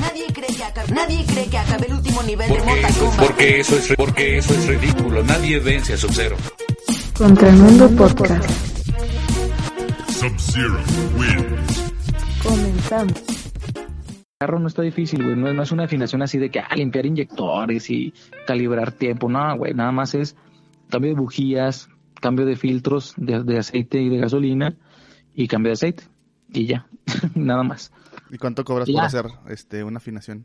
Nadie cree que acabe, nadie cree que acabe el último nivel de Porque Mortal eso, es, Kombat. porque eso es porque eso es ridículo. Nadie vence a Sub-Zero. Contra el Mundo Podcast. Sub-Zero wins. Comenzamos. carro no está difícil, güey. No, no es una afinación así de que, ah, limpiar inyectores y calibrar tiempo. No, güey. Nada más es cambio de bujías, cambio de filtros de, de aceite y de gasolina y cambio de aceite. Y ya. Nada más. ¿Y cuánto cobras por hacer este una afinación?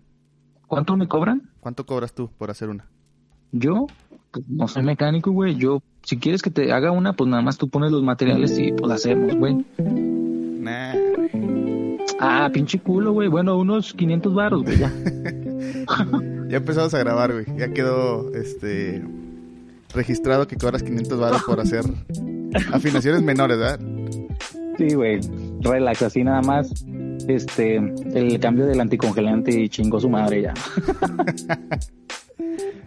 ¿Cuánto me cobran? ¿Cuánto cobras tú por hacer una? Yo, pues, no soy mecánico, güey. Yo, si quieres que te haga una, pues nada más tú pones los materiales y pues la hacemos, güey. Nah. Ah, pinche culo, güey. Bueno, unos 500 baros, güey, ya. Ya empezamos a grabar, güey. Ya quedó este registrado que cobras 500 baros por hacer afinaciones menores, ¿verdad? Sí, güey. Relax, así nada más. Este, el cambio del anticongelante y chingó su madre ya.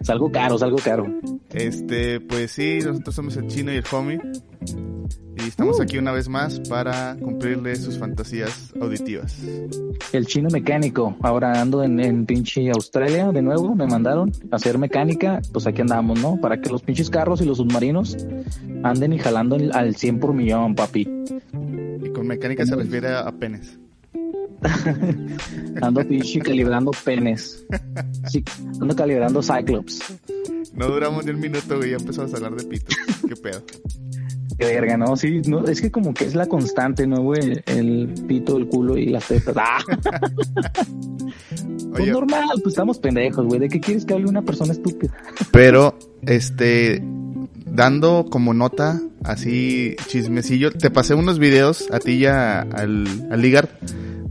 salgo caro, salgo caro. Este, pues sí, nosotros somos el chino y el homie. Y estamos aquí una vez más para cumplirle sus fantasías auditivas. El chino mecánico. Ahora ando en, en pinche Australia de nuevo. Me mandaron a hacer mecánica. Pues aquí andamos, ¿no? Para que los pinches carros y los submarinos anden y jalando al 100 por millón, papi. Mecánica se refiere a penes. Ando pinche calibrando penes. Sí, ando calibrando Cyclops. No duramos ni un minuto, güey, ya empezamos a hablar de pitos. Qué pedo. Qué verga, ¿no? Sí, no, es que como que es la constante, ¿no, güey? El pito, el culo y las tetas. ¡Ah! Pues normal, pues estamos pendejos, güey. ¿De qué quieres que hable una persona estúpida? pero, este, dando como nota, así chismecillo, te pasé unos videos a ti y a- al, al Ligard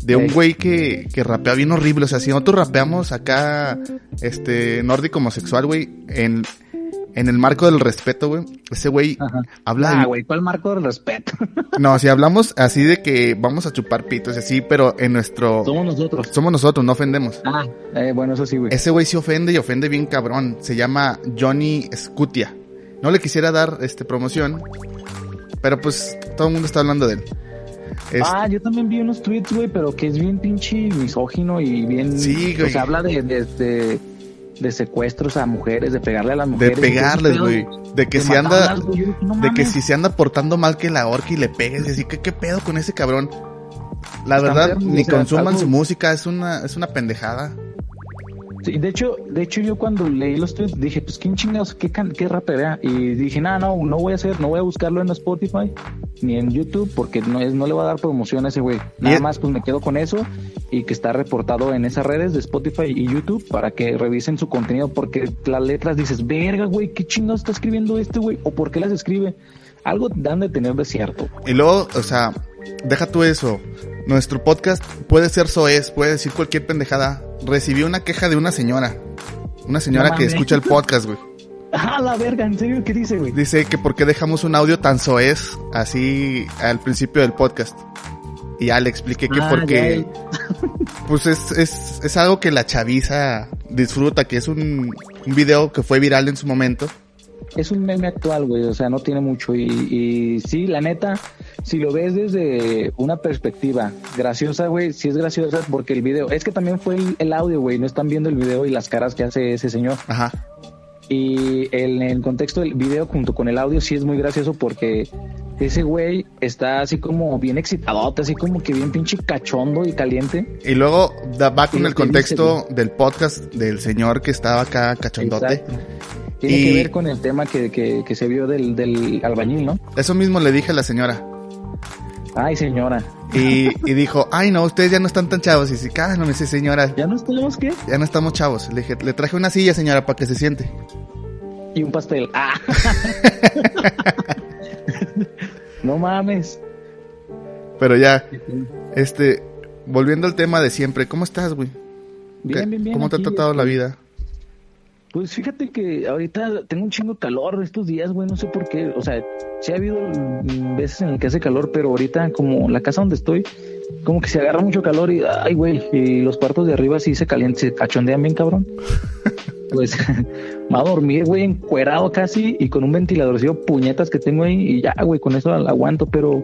de un güey que, que rapea bien horrible. O sea, si nosotros rapeamos acá, este, nórdico homosexual, güey, en, en el marco del respeto, güey, ese güey habla... Ah, güey, ¿cuál marco del respeto? No, si hablamos así de que vamos a chupar pitos y así, pero en nuestro... Somos nosotros. Somos nosotros, no ofendemos. Ah, eh, bueno, eso sí, güey. Ese güey se ofende y ofende bien cabrón. Se llama Johnny Scutia. No le quisiera dar este promoción, pero pues todo el mundo está hablando de él. Es- Ah, yo también vi unos tweets, güey, pero que es bien pinche misógino y bien... Sí, güey. O sea, habla de, de, de, de secuestros a mujeres, de pegarle a las de mujeres. pegarles, ¿Qué güey. De que De si anda, no de que si se anda portando mal que la orque y le pegues y así que qué pedo con ese cabrón. La verdad, ni consuman su música, es una, es una pendejada. Sí, de hecho, de hecho yo cuando leí los tweets dije, pues quién chingados, qué, can- qué rapera. Y dije, no, no, no voy a hacer, no voy a buscarlo en Spotify ni en YouTube porque no es, no le va a dar promoción a ese güey. Nada más pues me quedo con eso y que está reportado en esas redes de Spotify y YouTube para que revisen su contenido porque las letras dices, verga, güey, qué chingados está escribiendo este güey o por qué las escribe. Algo dan de tener de cierto. Y luego, o sea, deja tú eso. Nuestro podcast puede ser soez, puede decir cualquier pendejada. Recibí una queja de una señora. Una señora No que escucha el podcast, güey. Ah, la verga, ¿en serio qué dice, güey? Dice que por qué dejamos un audio tan soez así al principio del podcast. Y ya le expliqué que Ah, porque pues es, es, es algo que la chaviza disfruta, que es un, un video que fue viral en su momento. es un meme actual, güey, o sea, no tiene mucho. Y, y sí, la neta, si lo ves desde una perspectiva graciosa, güey, sí es graciosa porque el video, es que también fue el, el audio, güey, no están viendo el video y las caras que hace ese señor. Ajá. Y en el contexto del video junto con el audio sí es muy gracioso porque ese güey está así como bien excitadote, así como que bien pinche cachondo y caliente. Y luego va con el dice, contexto del podcast del señor que estaba acá cachondote. Exacto. Tiene Y- que ver con el tema que, que, que se vio del, del albañil, ¿no? Eso mismo le dije a la señora. Ay, señora. Y, y dijo, ay no, ustedes ya no están tan chavos. Y dice, ah, no me dice señora, ¿Ya no tenemos qué? ya no estamos chavos. Le dije, le traje una silla señora para que se siente. Y un pastel. ¡Ah! no mames. Pero ya, este, volviendo al tema de siempre, ¿cómo estás, güey? Bien, bien, bien. ¿Cómo te ha tratado la este, vida? Pues fíjate que ahorita tengo un chingo de calor estos días, güey, no sé por qué. O sea, sí ha habido veces en el que hace calor, pero ahorita como la casa donde estoy, como que se agarra mucho calor y, ay, güey, y los cuartos de arriba sí se calientan, se cachondean bien, cabrón. Pues va a dormir, güey, encuerado casi y con un ventiladorcillo puñetas que tengo ahí y ya, güey, con eso aguanto, pero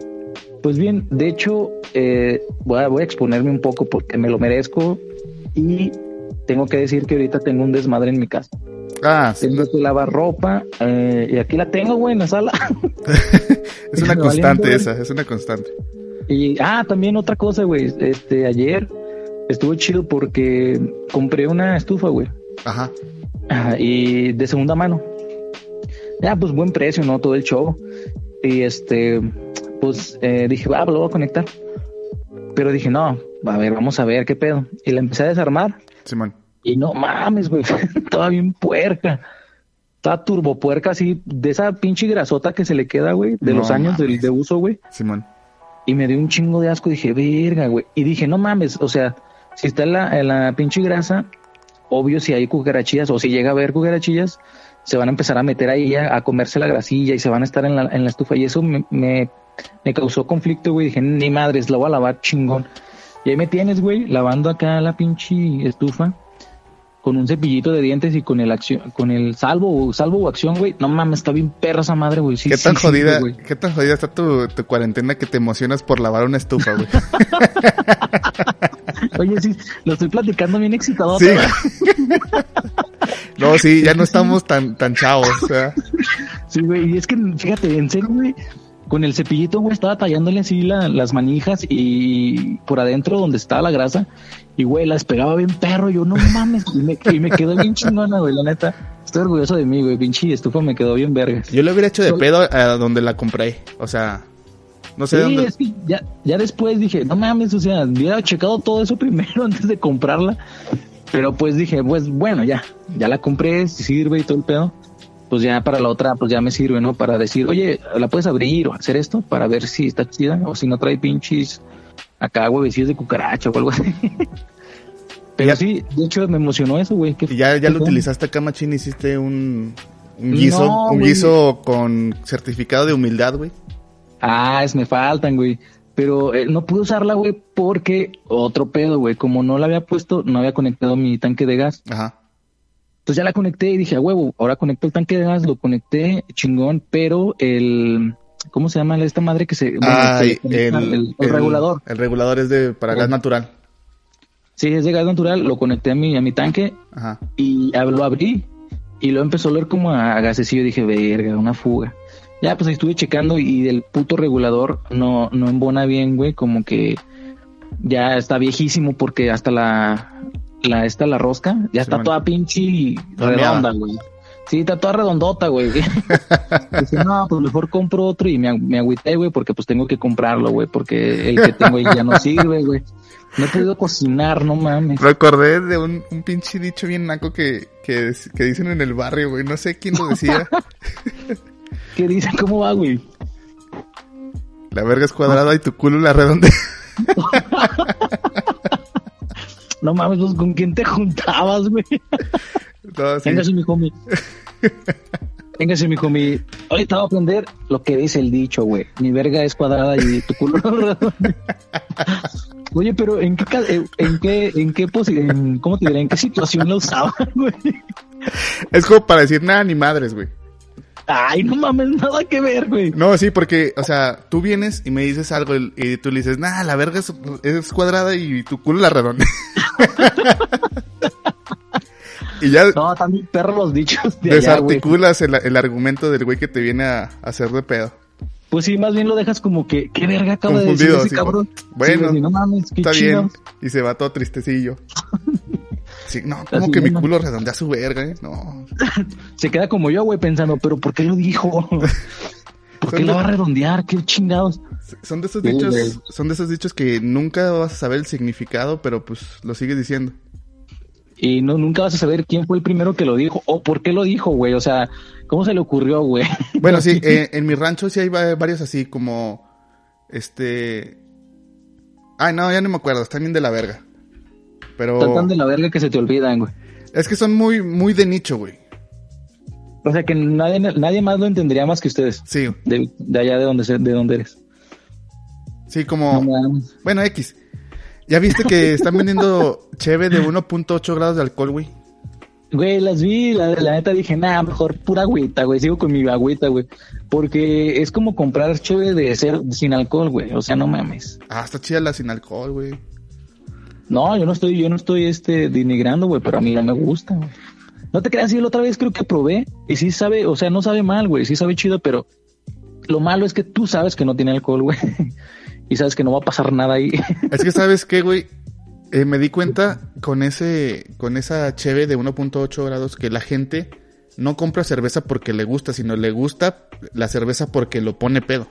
pues bien, de hecho, eh, voy, a, voy a exponerme un poco porque me lo merezco y tengo que decir que ahorita tengo un desmadre en mi casa. Ah, sí, Tengo que lavar ropa eh, y aquí la tengo, güey, en la sala. es una constante esa, es una constante. Y, ah, también otra cosa, güey. Este, ayer estuvo chido porque compré una estufa, güey. Ajá. Ajá, y de segunda mano. Ya, pues buen precio, ¿no? Todo el show. Y este, pues eh, dije, va, lo voy a conectar. Pero dije, no, a ver, vamos a ver qué pedo. Y la empecé a desarmar. Simón. Y no mames, güey, estaba bien puerca. Estaba turbo puerca, así, de esa pinche grasota que se le queda, güey, de No los años de, de uso, güey. Simón. Y me dio un chingo de asco. Dije, verga, güey. Y dije, no mames, o sea, si está en la, en la pinche grasa, obvio si hay cucarachillas o si llega a haber cucarachillas, se van a empezar a meter ahí a, a comerse la grasilla y se van a estar en la, en la estufa. Y eso me, me, me causó conflicto, güey. Dije, ni madres, la voy a lavar chingón. Y ahí me tienes, güey, lavando acá la pinche estufa con un cepillito de dientes y con el acción, con el salvo, salvo o acción, güey. No mames, está bien perra esa madre, güey. Sí, ¿Qué tan sí, sí, jodida, güey. qué tan jodida está tu, tu cuarentena que te emocionas por lavar una estufa, güey? Oye, sí, lo estoy platicando bien excitado. Sí. no, sí, ya no estamos tan, tan chavos, o sea. Sí, güey, y es que, fíjate, en serio, güey, con el cepillito, güey, estaba tallándole así la- las manijas y por adentro donde estaba la grasa, y, güey, las pegaba bien perro, yo, no mames, y me, y me quedó bien chingona, güey, la neta. Estoy orgulloso de mí, güey, pinche estufa me quedó bien vergas. Yo lo hubiera hecho de pedo a donde la compré, o sea, no sé Sí, dónde. es que ya, ya después dije, no mames, o sea, hubiera checado todo eso primero antes de comprarla. Pero pues dije, pues bueno, ya, ya la compré, si sirve y todo el pedo. Pues ya para la otra, pues ya me sirve, ¿no? Para decir, oye, la puedes abrir o hacer esto para ver si está chida o si no trae pinches acá huevecillos de cucaracha o algo así. Pero Ya- sí, de hecho me emocionó eso, güey. que- Y ya, ya lo fue- utilizaste acá, machín, hiciste un, un guiso, No, un güey. guiso con certificado de humildad, güey. Ah, es me faltan, güey. Pero eh, no pude usarla, güey, porque otro pedo, güey. Como no la había puesto, no había conectado mi tanque de gas. Ajá. Entonces ya la conecté y dije, a huevo, ahora conecto el tanque de gas, lo conecté, chingón, pero el, ¿cómo se llama esta madre que se, bueno, Ay, se el, conecta? el- el regulador? El regulador es de para gas Oh. natural. Sí, es de gas natural, lo conecté a mi, a mi tanque Ajá. y lo abrí y lo empezó a oler como a gasecillo. Dije, verga, una fuga. Ya, pues ahí estuve checando y del puto regulador no, no embona bien, güey, como que ya está viejísimo porque hasta la, la, esta, la rosca, ya está toda pinche redonda, güey. Sí, está toda redondota, güey. Dije, no, pues mejor compro otro y me, me agüité, güey, porque pues tengo que comprarlo, güey, porque el que tengo ahí ya no sirve, güey. No he podido cocinar, no mames. Recordé de un, un pinche dicho bien naco que, que, que dicen en el barrio, güey. No sé quién lo decía. ¿Qué dicen? ¿Cómo va, güey? la verga es cuadrada y tu culo la redonda. No mames, pues, ¿con quién te juntabas, güey? No, sí. Véngase, mi homie. Véngase, mi homie. Ahorita voy a aprender lo que dice el dicho, güey. Mi verga es cuadrada y tu culo. Oye, pero ¿en qué, en, qué, en qué en- ¿cómo te diré? ¿En qué situación lo usaban, güey? Es como para decir nada ni madres, güey. Ay, no mames, nada que ver, güey. No, sí, porque, o sea, tú vienes y me dices algo y y tú le dices, nah, la verga es, es cuadrada y tu culo la redonda. Y ya No, también perros los dichos de allá, güey. desarticulas el, el argumento del güey que te viene a, a hacer de pedo. Pues sí, más bien lo dejas como que, ¿qué verga acaba de decir ese sí, cabrón? bueno, Sí, güey, no mames, qué Está chido. bien. Y se va todo tristecillo. Sí, no, como que mi culo redondea su verga, eh? No. Se queda como yo, güey, pensando, pero ¿por qué lo dijo? ¿Por qué de- va a redondear? ¿Qué chingados? Son de esos dichos, son de esos dichos que nunca vas a saber el significado, pero pues lo sigues diciendo. Y no, nunca vas a saber quién fue el primero que lo dijo o por qué lo dijo, güey. O sea, ¿cómo se le ocurrió, güey? Bueno, sí, eh, en mi rancho sí hay va- varios así, como, este, Ay, no, ya no me acuerdo, están bien de la verga. Pero Están tan de la verga que se te olvidan, güey. es que son muy, muy de nicho, güey. O sea que nadie, nadie más lo entendería más que ustedes. Sí, De, de allá de donde, de donde eres. sí, como... No. Bueno, X. ¿Ya viste que están vendiendo cheve de 1.8 grados de alcohol, güey? Güey, las vi, la, la neta dije, nah, mejor pura agüita, güey. Sigo con mi agüita, güey. Porque es como comprar cheve de ser sin alcohol, güey. O sea, no mames. Ah, está chida la sin alcohol, güey. No, yo no estoy, yo no estoy este denigrando, güey, pero a mí no me gusta, güey. No te creas, sí, la otra vez creo que probé y sí sabe, o sea, no sabe mal, güey, sí sabe chido, pero lo malo es que tú sabes que no tiene alcohol, güey. Y sabes que no va a pasar nada ahí. Es que, ¿sabes qué, güey? Eh, me di cuenta con ese, con esa cheve de 1.8 grados que la gente no compra cerveza porque le gusta, sino le gusta la cerveza porque lo pone pedo.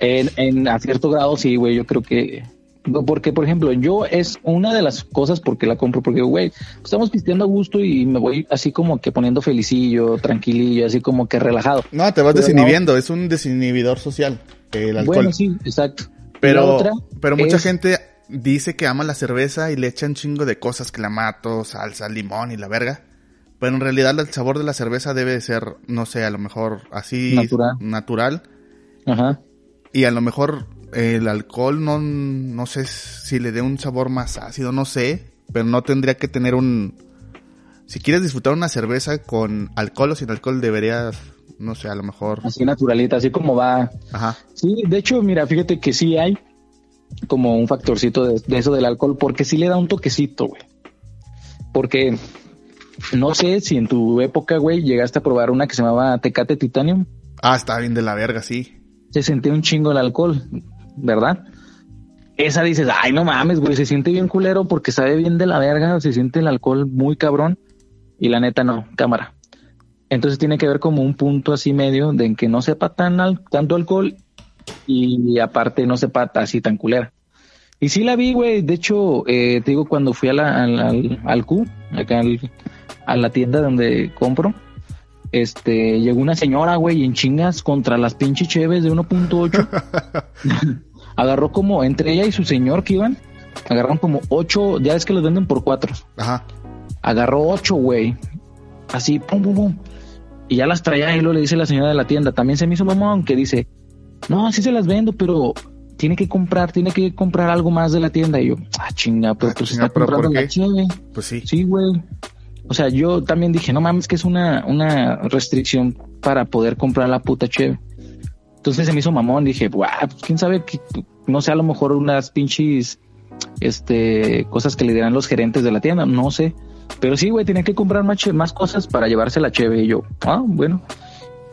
En, en a cierto grado, sí, güey, yo creo que. Porque, por ejemplo, yo es una de las cosas porque la compro, porque, güey, estamos pisteando a gusto y me voy así como que poniendo felicillo, tranquilillo, así como que relajado. No, te vas Pero desinhibiendo, es un desinhibidor social, el alcohol. Bueno, sí, exacto. La pero, pero mucha es- gente dice que ama la cerveza y le echan chingo de cosas, clamato, salsa, limón y la verga. Pero en realidad el sabor de la cerveza debe de ser, no sé, a lo mejor así Natural. natural. Ajá. Y a lo mejor el alcohol no, no sé si le dé un sabor más ácido, no sé, pero no tendría que tener un... Si quieres disfrutar una cerveza con alcohol o sin alcohol deberías, no sé, a lo mejor... Así naturalita, así como va. Ajá. Sí, de hecho, mira, fíjate que sí hay como un factorcito de, de eso del alcohol, porque sí le da un toquecito, güey. Porque no sé si en tu época, güey, llegaste a probar una que se llamaba Tecate Titanium. Ah, está bien de la verga, sí. Se sentía un chingo el alcohol, ¿verdad? Esa dices, ay, no mames, güey, se siente bien culero porque sabe bien de la verga, se siente el alcohol muy cabrón. Y la neta no, cámara. Entonces tiene que ver como un punto así medio de en que no sepa tan al- tanto alcohol y aparte no sepa así tan culera. Y sí la vi, güey. De hecho, eh, te digo, cuando fui al, al, al Q, acá al- a la tienda donde compro, este, llegó una señora, güey, en chingas contra las pinches cheves de 1.8. Agarró como, entre ella y su señor que iban, agarraron como ocho, ya es que los venden por cuatro. Ajá. Agarró ocho, güey. Así, pum, pum, pum. Y ya las traía y luego le dice la señora de la tienda. También se me hizo mamón que dice, no, sí se las vendo, pero tiene que comprar, tiene que comprar algo más de la tienda. Y yo, ah, chinga, pero Ah, pues chinga, está ¿pero por comprando la cheve. Pues sí. Sí, güey. O sea, yo también dije, no mames, que es una, una restricción para poder comprar la puta cheve. Entonces se me hizo mamón, dije, guau, pues quién sabe, que, no sé, a lo mejor unas pinches, este, cosas que le dirán los gerentes de la tienda, no sé. Pero sí, güey, tenía que comprar más, cosas para llevarse la cheve. Y yo, ah, bueno.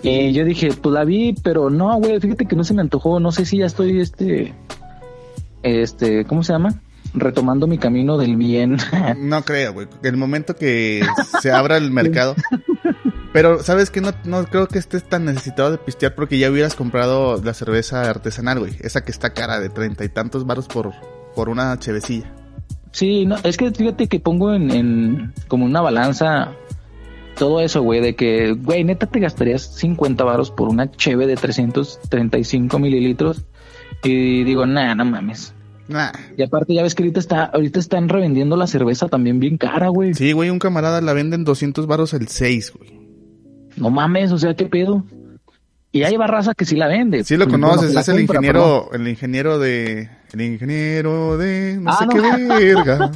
Y yo dije, pues la vi, pero no, güey, fíjate que no se me antojó, no sé si ya estoy, este, este, ¿cómo se llama? Retomando mi camino del bien. No creo, güey. El momento que se abra el mercado. Pero, ¿sabes qué? No, no creo que estés tan necesitado de pistear porque ya hubieras comprado la cerveza artesanal, güey. Esa que está cara de treinta y tantos baros por, por una chevecilla. Sí, no, es que fíjate que pongo en, en como una balanza todo eso, güey, de que, güey, neta te gastarías 50 varos por una cheve de 335 mililitros. Y digo, nah, no mames. Nah. Y aparte ya ves que ahorita está, ahorita están revendiendo la cerveza también bien cara, güey. Sí, güey, un camarada la venden 200 baros el 6, güey. No mames, o sea, qué pedo. Y hay barraza que sí la vende. Sí lo Bueno, conoces, es el compra, ingeniero, el ingeniero de, el ingeniero de, no Ah, sé no. qué verga.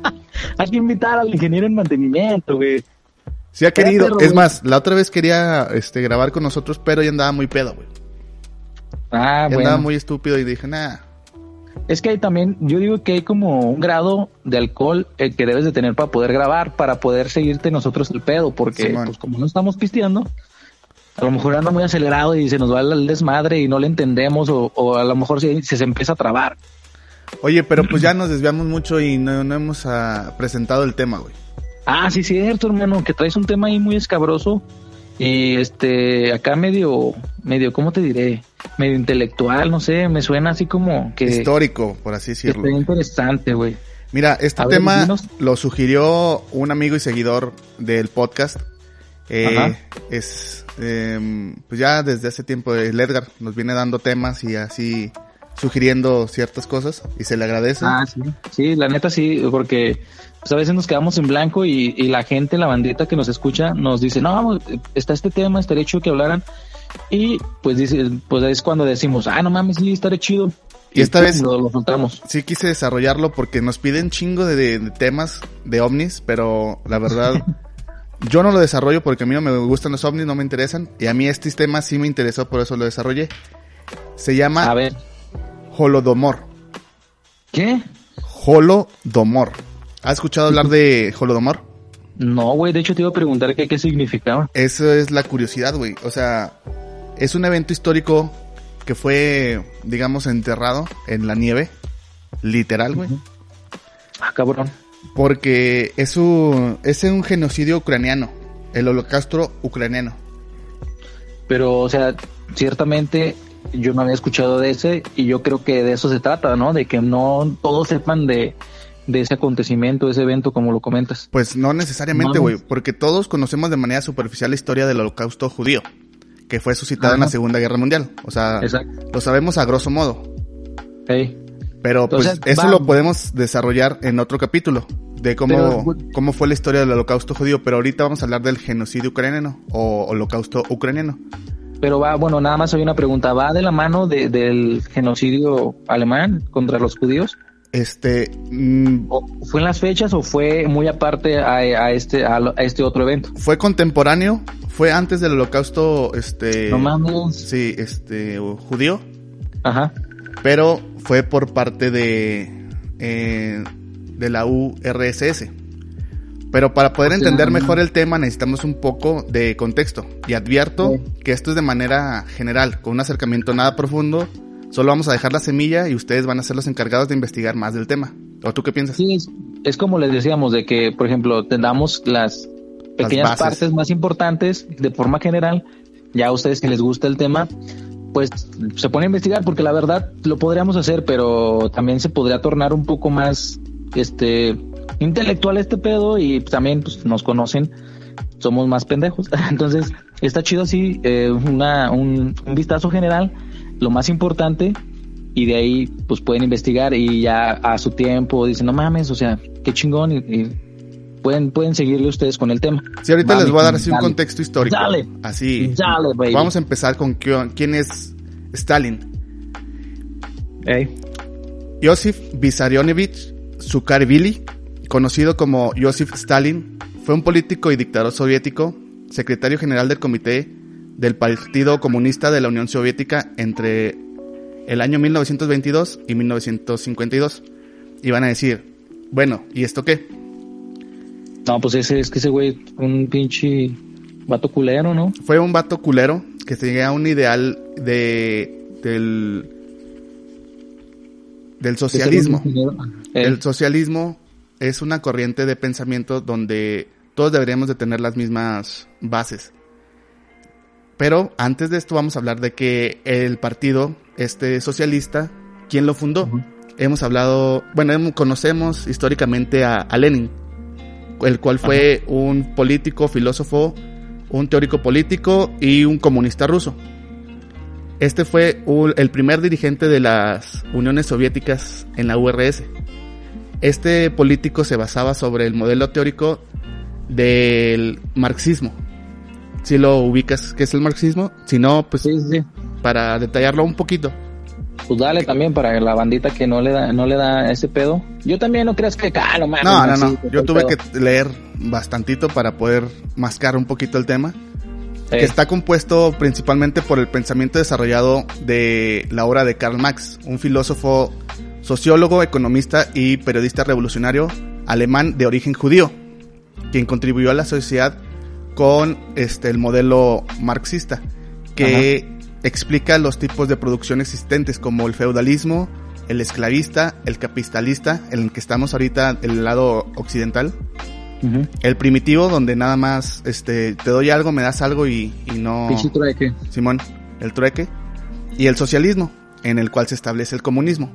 Hay que invitar al ingeniero en mantenimiento, güey. Sí ha querido, perro, es güey. más, la otra vez quería, este, grabar con nosotros, pero ya andaba muy pedo, güey. Ah, Ya bueno. andaba muy estúpido y dije, nah, Es que hay también, yo digo que hay como un grado de alcohol eh, que debes de tener para poder grabar, para poder seguirte nosotros el pedo, porque pues como no estamos pisteando, a lo mejor anda muy acelerado y se nos va el desmadre y no le entendemos o, o a lo mejor se, se, se empieza a trabar. Oye, pero pues ya nos desviamos mucho y no, no hemos ah, presentado el tema, güey. Ah, sí, cierto, hermano, que traes un tema ahí muy escabroso y este, acá medio, medio, ¿cómo te diré? Medio intelectual, no sé, me suena así como que, Histórico, por así decirlo. interesante, güey. Mira, este A tema lo sugirió un amigo y seguidor del podcast. Eh, es, eh, pues ya desde hace tiempo el Edgar nos viene dando temas y así sugiriendo ciertas cosas y se le agradece. Ah, sí. Sí, la neta sí, porque pues, a veces nos quedamos en blanco y, y la gente, la bandita que nos escucha, nos dice, no, vamos, está este tema, estaría chido que hablaran. Y pues dice, pues es cuando decimos, ah, no mames, sí, estaría chido. Y esta vez- lo, lo soltamos. Sí quise desarrollarlo porque nos piden chingo de, de- de temas de ovnis, pero la verdad yo no lo desarrollo porque a mí no me gustan los ovnis, no me interesan. Y a mí este tema sí me interesó, por eso lo desarrollé. Se A llama ver, Holodomor. ¿qué? Holodomor. ¿Has escuchado hablar de Holodomor? No, güey, de hecho te iba a preguntar qué, qué significaba. Eso es la curiosidad, güey. O sea, es un evento histórico que fue, digamos, enterrado en la nieve. Literal, güey. Ah, cabrón. Porque es un, es un genocidio ucraniano. El holocausto ucraniano. Pero, o sea, ciertamente yo no había escuchado de ese y yo creo que de eso se trata, ¿no? De que no todos sepan de, de ese acontecimiento, ese evento, como lo comentas. Pues no necesariamente, güey. Porque todos conocemos de manera superficial la historia del holocausto judío. Que fue suscitado en la. Segunda Guerra Mundial. O sea, Exacto. lo sabemos a grosso modo. Ey. Pero pues eso lo podemos desarrollar en otro capítulo. De cómo, Pero- cómo fue la historia del holocausto judío. Pero ahorita vamos a hablar del genocidio ucraniano. O holocausto ucraniano. Pero va, bueno, nada más hay una pregunta. ¿Va de la mano de- del genocidio alemán contra los judíos? Este, mm, ¿O ¿Fue en las fechas o fue muy aparte a, a este, a, este otro evento? fue contemporáneo, fue antes del holocausto, este, No mames. sí, este, judío, Ajá. pero fue por parte de, eh, de la URSS. Pero para poder sea, entender mejor el tema necesitamos un poco de contexto. Y advierto que esto es de manera general, con un acercamiento nada profundo. Solo vamos a dejar la semilla y ustedes van a ser los encargados de investigar más del tema. ¿O tú qué piensas? Sí, es, es como les decíamos, de que, por ejemplo, tengamos las pequeñas partes más importantes de forma general. Ya a ustedes que les gusta el tema, pues se pone a investigar, porque la verdad lo podríamos hacer, pero también se podría tornar un poco más este intelectual este pedo y también pues, nos conocen, somos más pendejos. Entonces, está chido así, eh, una, un, un vistazo general, lo más importante, y de ahí pues pueden investigar y ya a su tiempo dicen, no mames, o sea, qué chingón, y, y pueden, pueden seguirle ustedes con el tema. Sí, ahorita Mami, les voy a dar así un contexto histórico. Dale. Así. Dale, baby. Vamos a empezar con qui- quién es Stalin. Ey. Josif Vissarionovich Sukarvili, conocido como Joseph Stalin, fue un político y dictador soviético, secretario general del Comité del Partido Comunista de la Unión Soviética entre el año 1922 y 1952. Y van a decir, bueno, ¿y esto qué? No, pues ese es que ese güey, un pinche vato culero, ¿no? Fue un vato culero que seguía un ideal de del del socialismo. El, El socialismo es una corriente de pensamiento donde todos deberíamos de tener las mismas bases. Pero antes de esto vamos a hablar de que el partido este socialista, ¿quién lo fundó? Hemos hablado, bueno, hemos- conocemos históricamente a, a Lenin, el cual fue un político, filósofo, un teórico político y un comunista ruso. Este fue un- el primer dirigente de las uniones soviéticas en la URS. Este político se basaba sobre el modelo teórico del marxismo. Si lo ubicas, ¿qué es el marxismo? Si no, pues Sí, sí, para detallarlo un poquito. Pues dale también para la bandita que no le da, no le da ese pedo. Yo también no creas que, ah, no mames. No, no, Yo tuve pedo. que leer bastantito para poder mascar un poquito el tema. Que está compuesto principalmente por el pensamiento desarrollado de la obra de Karl Marx, un filósofo, sociólogo, economista y periodista revolucionario alemán de origen judío, quien contribuyó a la sociedad con este el modelo marxista, que explica los tipos de producción existentes como el feudalismo, el esclavista, el capitalista, en el que estamos ahorita el lado occidental, el primitivo donde nada más este te doy algo, me das algo y, y no trueque. Simón, el trueque y el socialismo en el cual se establece el comunismo.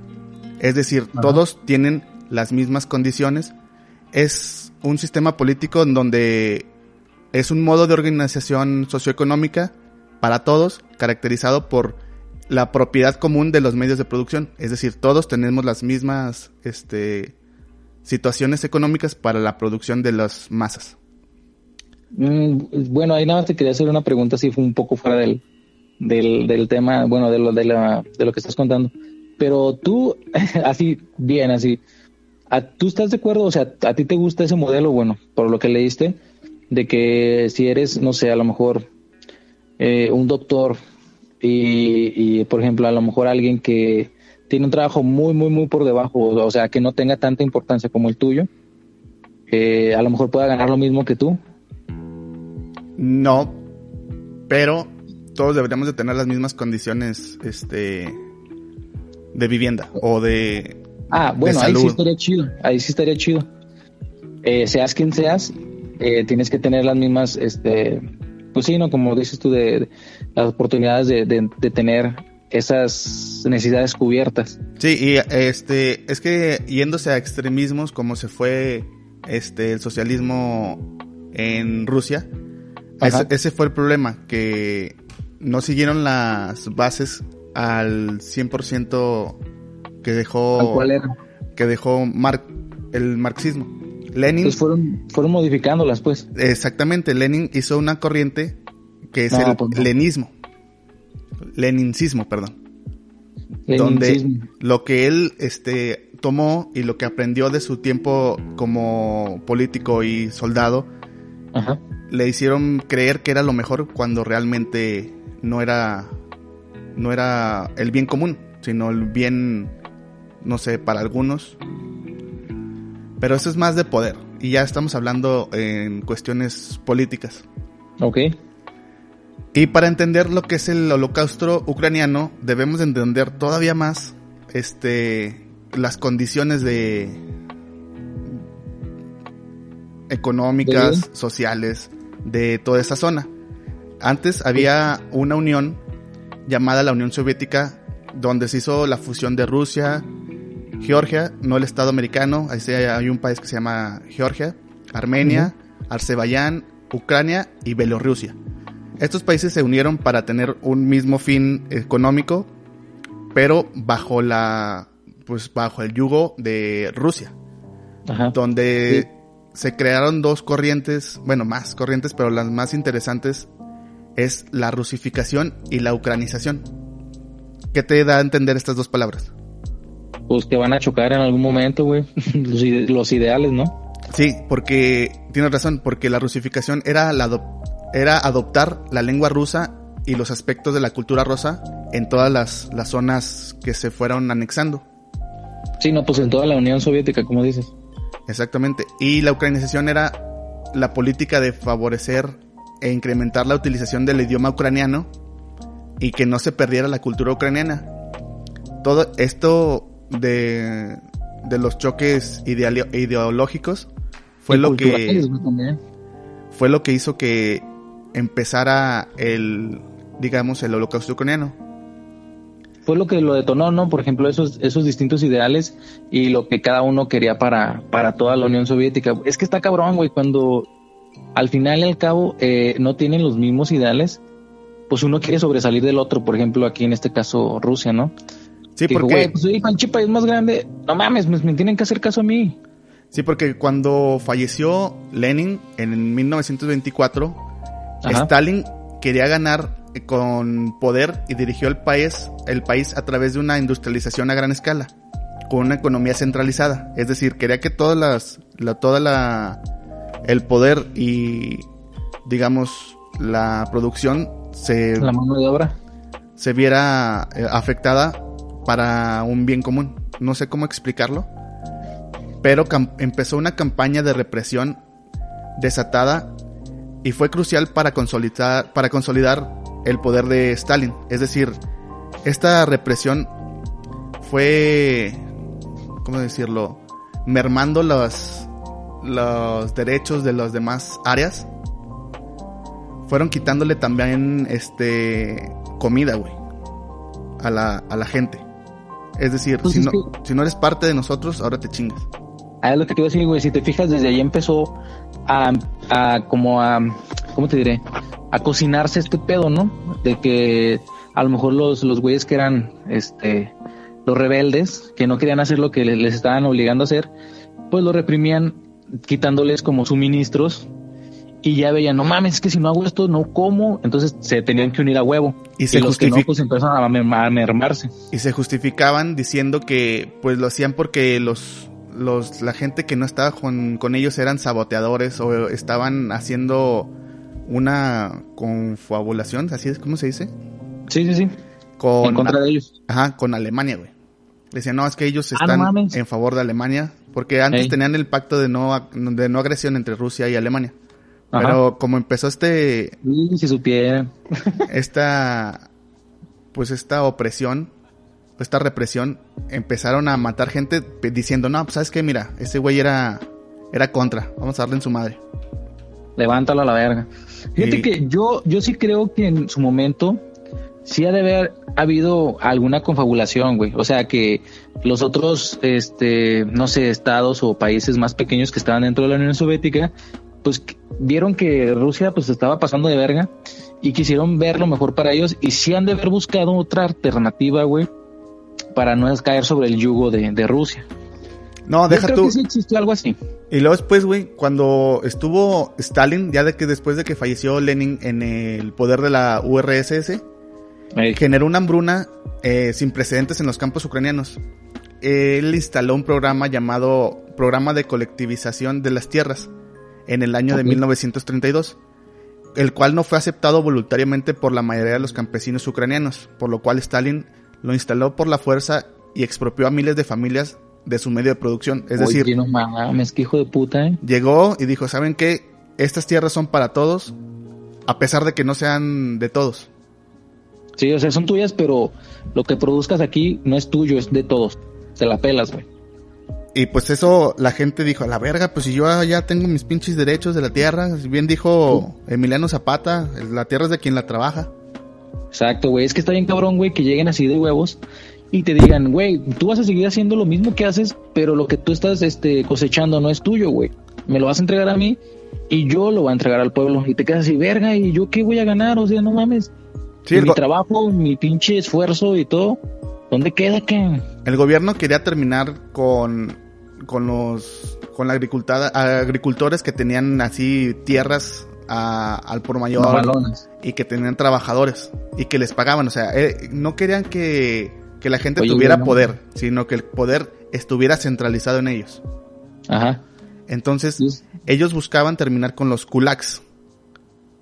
Es decir, todos tienen las mismas condiciones. Es un sistema político en donde es un modo de organización socioeconómica para todos, caracterizado por la propiedad común de los medios de producción. Es decir, todos tenemos las mismas este, situaciones económicas para la producción de las masas. Mm, bueno, ahí nada más te quería hacer una pregunta, si fue un poco fuera del, del, del tema, bueno, de lo, de, la, de lo que estás contando. Pero tú, así, bien, así, ¿a, ¿tú estás de acuerdo? O sea, ¿a ti te gusta ese modelo? Bueno, por lo que leíste, de que si eres, no sé, a lo mejor eh, un doctor y, por ejemplo, a lo mejor alguien que tiene un trabajo muy, muy, muy por debajo, o sea, que no tenga tanta importancia como el tuyo, eh, a lo mejor pueda ganar lo mismo que tú. No, pero todos deberíamos de tener las mismas condiciones este, de vivienda o de Ah, bueno, ahí sí estaría chido, ahí sí estaría chido. Eh, seas quien seas, eh, tienes que tener las mismas este, pues sí, ¿no? Como dices tú, de, las oportunidades de, de, tener esas necesidades cubiertas. Sí, y este, es que yéndose a extremismos como se fue este el socialismo en Rusia, ese, fue el problema, que no siguieron las bases al 100% que dejó que dejó el marxismo. Lenin. Pues fueron, fueron modificándolas, pues. Exactamente, Lenin hizo una corriente que es el pues lenismo. Lenincismo, perdón. Donde lo que él este, tomó y lo que aprendió de su tiempo como político y soldado, le hicieron creer que era lo mejor cuando realmente no era, no era el bien común, sino el bien, no sé, para algunos pero eso es más de poder. Y ya estamos hablando en cuestiones políticas. Ok. Y para entender lo que es el holocausto ucraniano, debemos entender todavía más este, las condiciones de económicas, sociales de toda esa zona. Antes había una unión llamada la Unión Soviética, donde se hizo la fusión de Rusia, Georgia, no el Estado americano, ahí hay un país que se llama Georgia, Armenia, Azerbaiyán, Ucrania y Bielorrusia. Estos países se unieron para tener un mismo fin económico, pero bajo la pues bajo el yugo de Rusia. Donde se crearon dos corrientes, bueno, más corrientes, pero las más interesantes es la rusificación y la ucranización. ¿Qué te da a entender estas dos palabras? Pues que van a chocar en algún momento, güey. los, ideales, ¿no? Sí, porque tienes razón, porque la rusificación era, la era adoptar la lengua rusa y los aspectos de la cultura rusa en todas las, las zonas que se fueron anexando. Sí, no, pues en toda la Unión Soviética, como dices. Exactamente. Y la ucranización era la política de favorecer e incrementar la utilización del idioma ucraniano y que no se perdiera la cultura ucraniana. Todo esto de, de los choques ideológicos fue lo que fue lo que hizo que empezara el digamos el holocausto ucraniano. Fue lo que lo detonó no por ejemplo esos esos distintos ideales y lo que cada uno quería para para toda la Unión Soviética. Es que está cabrón güey cuando al final y al cabo eh, no tienen los mismos ideales pues uno quiere sobresalir del otro por ejemplo aquí en este caso Rusia no Sí, porque. pues el Panchipa es más grande. No mames, me, tienen que hacer caso a mí. Sí, porque cuando falleció Lenin en 1924, Stalin quería ganar con poder y dirigió el país, el país a través de una industrialización a gran escala, con una economía centralizada. Es decir, quería que todas las, la, toda la, el poder y, digamos, la producción se, la mano de obra se viera eh, afectada para un bien común. No sé cómo explicarlo. Pero empezó una campaña de represión desatada y fue crucial para consolidar, para consolidar el poder de Stalin. Es decir, esta represión fue, ¿cómo decirlo? Mermando los, los derechos de las demás áreas. Fueron quitándole también este comida, güey, a la, a la gente. Es decir, pues si, no, si no eres parte de nosotros, ahora te chingas. Ah, es lo que te iba a decir, güey. Si te fijas, desde ahí empezó a, a como a, ¿cómo te diré? A cocinarse este pedo, ¿no? De que a lo mejor los, los güeyes que eran, este, los rebeldes, que no querían hacer lo que le- les estaban obligando a hacer, pues lo reprimían quitándoles como suministros y ya veían, no mames, es que si no hago esto, no como, entonces se tenían que unir a huevo. Y se los que no, pues empezaron a, merma- a mermarse. y se justificaban diciendo que pues lo hacían porque los los la gente que no estaba con, con ellos eran saboteadores o estaban haciendo una confabulación, así es como se dice, Sí, sí, sí. con en contra de ellos. ajá, con Alemania, güey. Decían, "No, es que ellos Ah, no están en favor de Alemania porque antes Ey. tenían el pacto de no de no agresión entre Rusia y Alemania." Ajá. Pero como empezó este si supieran. esta pues esta opresión esta represión empezaron a matar gente diciendo no pues sabes qué mira ese güey era era contra vamos a darle en su madre Levántalo a la verga. Fíjate Y- que yo, yo sí creo que en su momento sí ha de haber habido alguna confabulación, güey. O sea que los otros, este, no sé, estados o países más pequeños que estaban dentro de la Unión Soviética, pues vieron que Rusia pues estaba pasando de verga y quisieron ver lo mejor para ellos y sí han de haber buscado otra alternativa, güey, para no caer sobre el yugo de, de Rusia. no Yo deja creo tú que sí existió algo así. y luego después güey cuando estuvo Stalin ya de que después de que falleció Lenin en el poder de la URSS generó una hambruna eh, sin precedentes en los campos ucranianos. Él instaló un programa llamado Programa de Colectivización de las Tierras en el año de Ok. 1932, el cual no fue aceptado voluntariamente por la mayoría de los campesinos ucranianos, por lo cual Stalin lo instaló por la fuerza y expropió a miles de familias de su medio de producción. Es oye, decir, no mames, que hijo de puta, eh. llegó y dijo, ¿saben qué? Estas tierras son para todos, a pesar de que no sean de todos. Sí, o sea, son tuyas, pero lo que produzcas aquí no es tuyo, es de todos. Te la pelas, güey. Y pues eso la gente dijo, a la verga, pues si yo ya tengo mis pinches derechos de la tierra, si bien dijo Emiliano Zapata, la tierra es de quien la trabaja. Exacto, güey. Es que está bien cabrón, güey, que lleguen así de huevos y te digan, güey, tú vas a seguir haciendo lo mismo que haces, pero lo que tú estás este, cosechando no es tuyo, güey. Me lo vas a entregar a mí y yo lo voy a entregar al pueblo. Y te quedas así, verga, ¿y yo qué voy a ganar? O sea, no mames. Sí, mi trabajo, mi pinche esfuerzo y todo, ¿dónde queda que? el gobierno quería terminar con, con los con la agricultores que tenían así tierras a- al por mayor y que tenían trabajadores y que les pagaban. O sea, eh, no querían que, que la gente Oye, tuviera poder, sino que el poder estuviera centralizado en ellos. Ajá. Entonces, Sí, ellos buscaban terminar con los kulaks.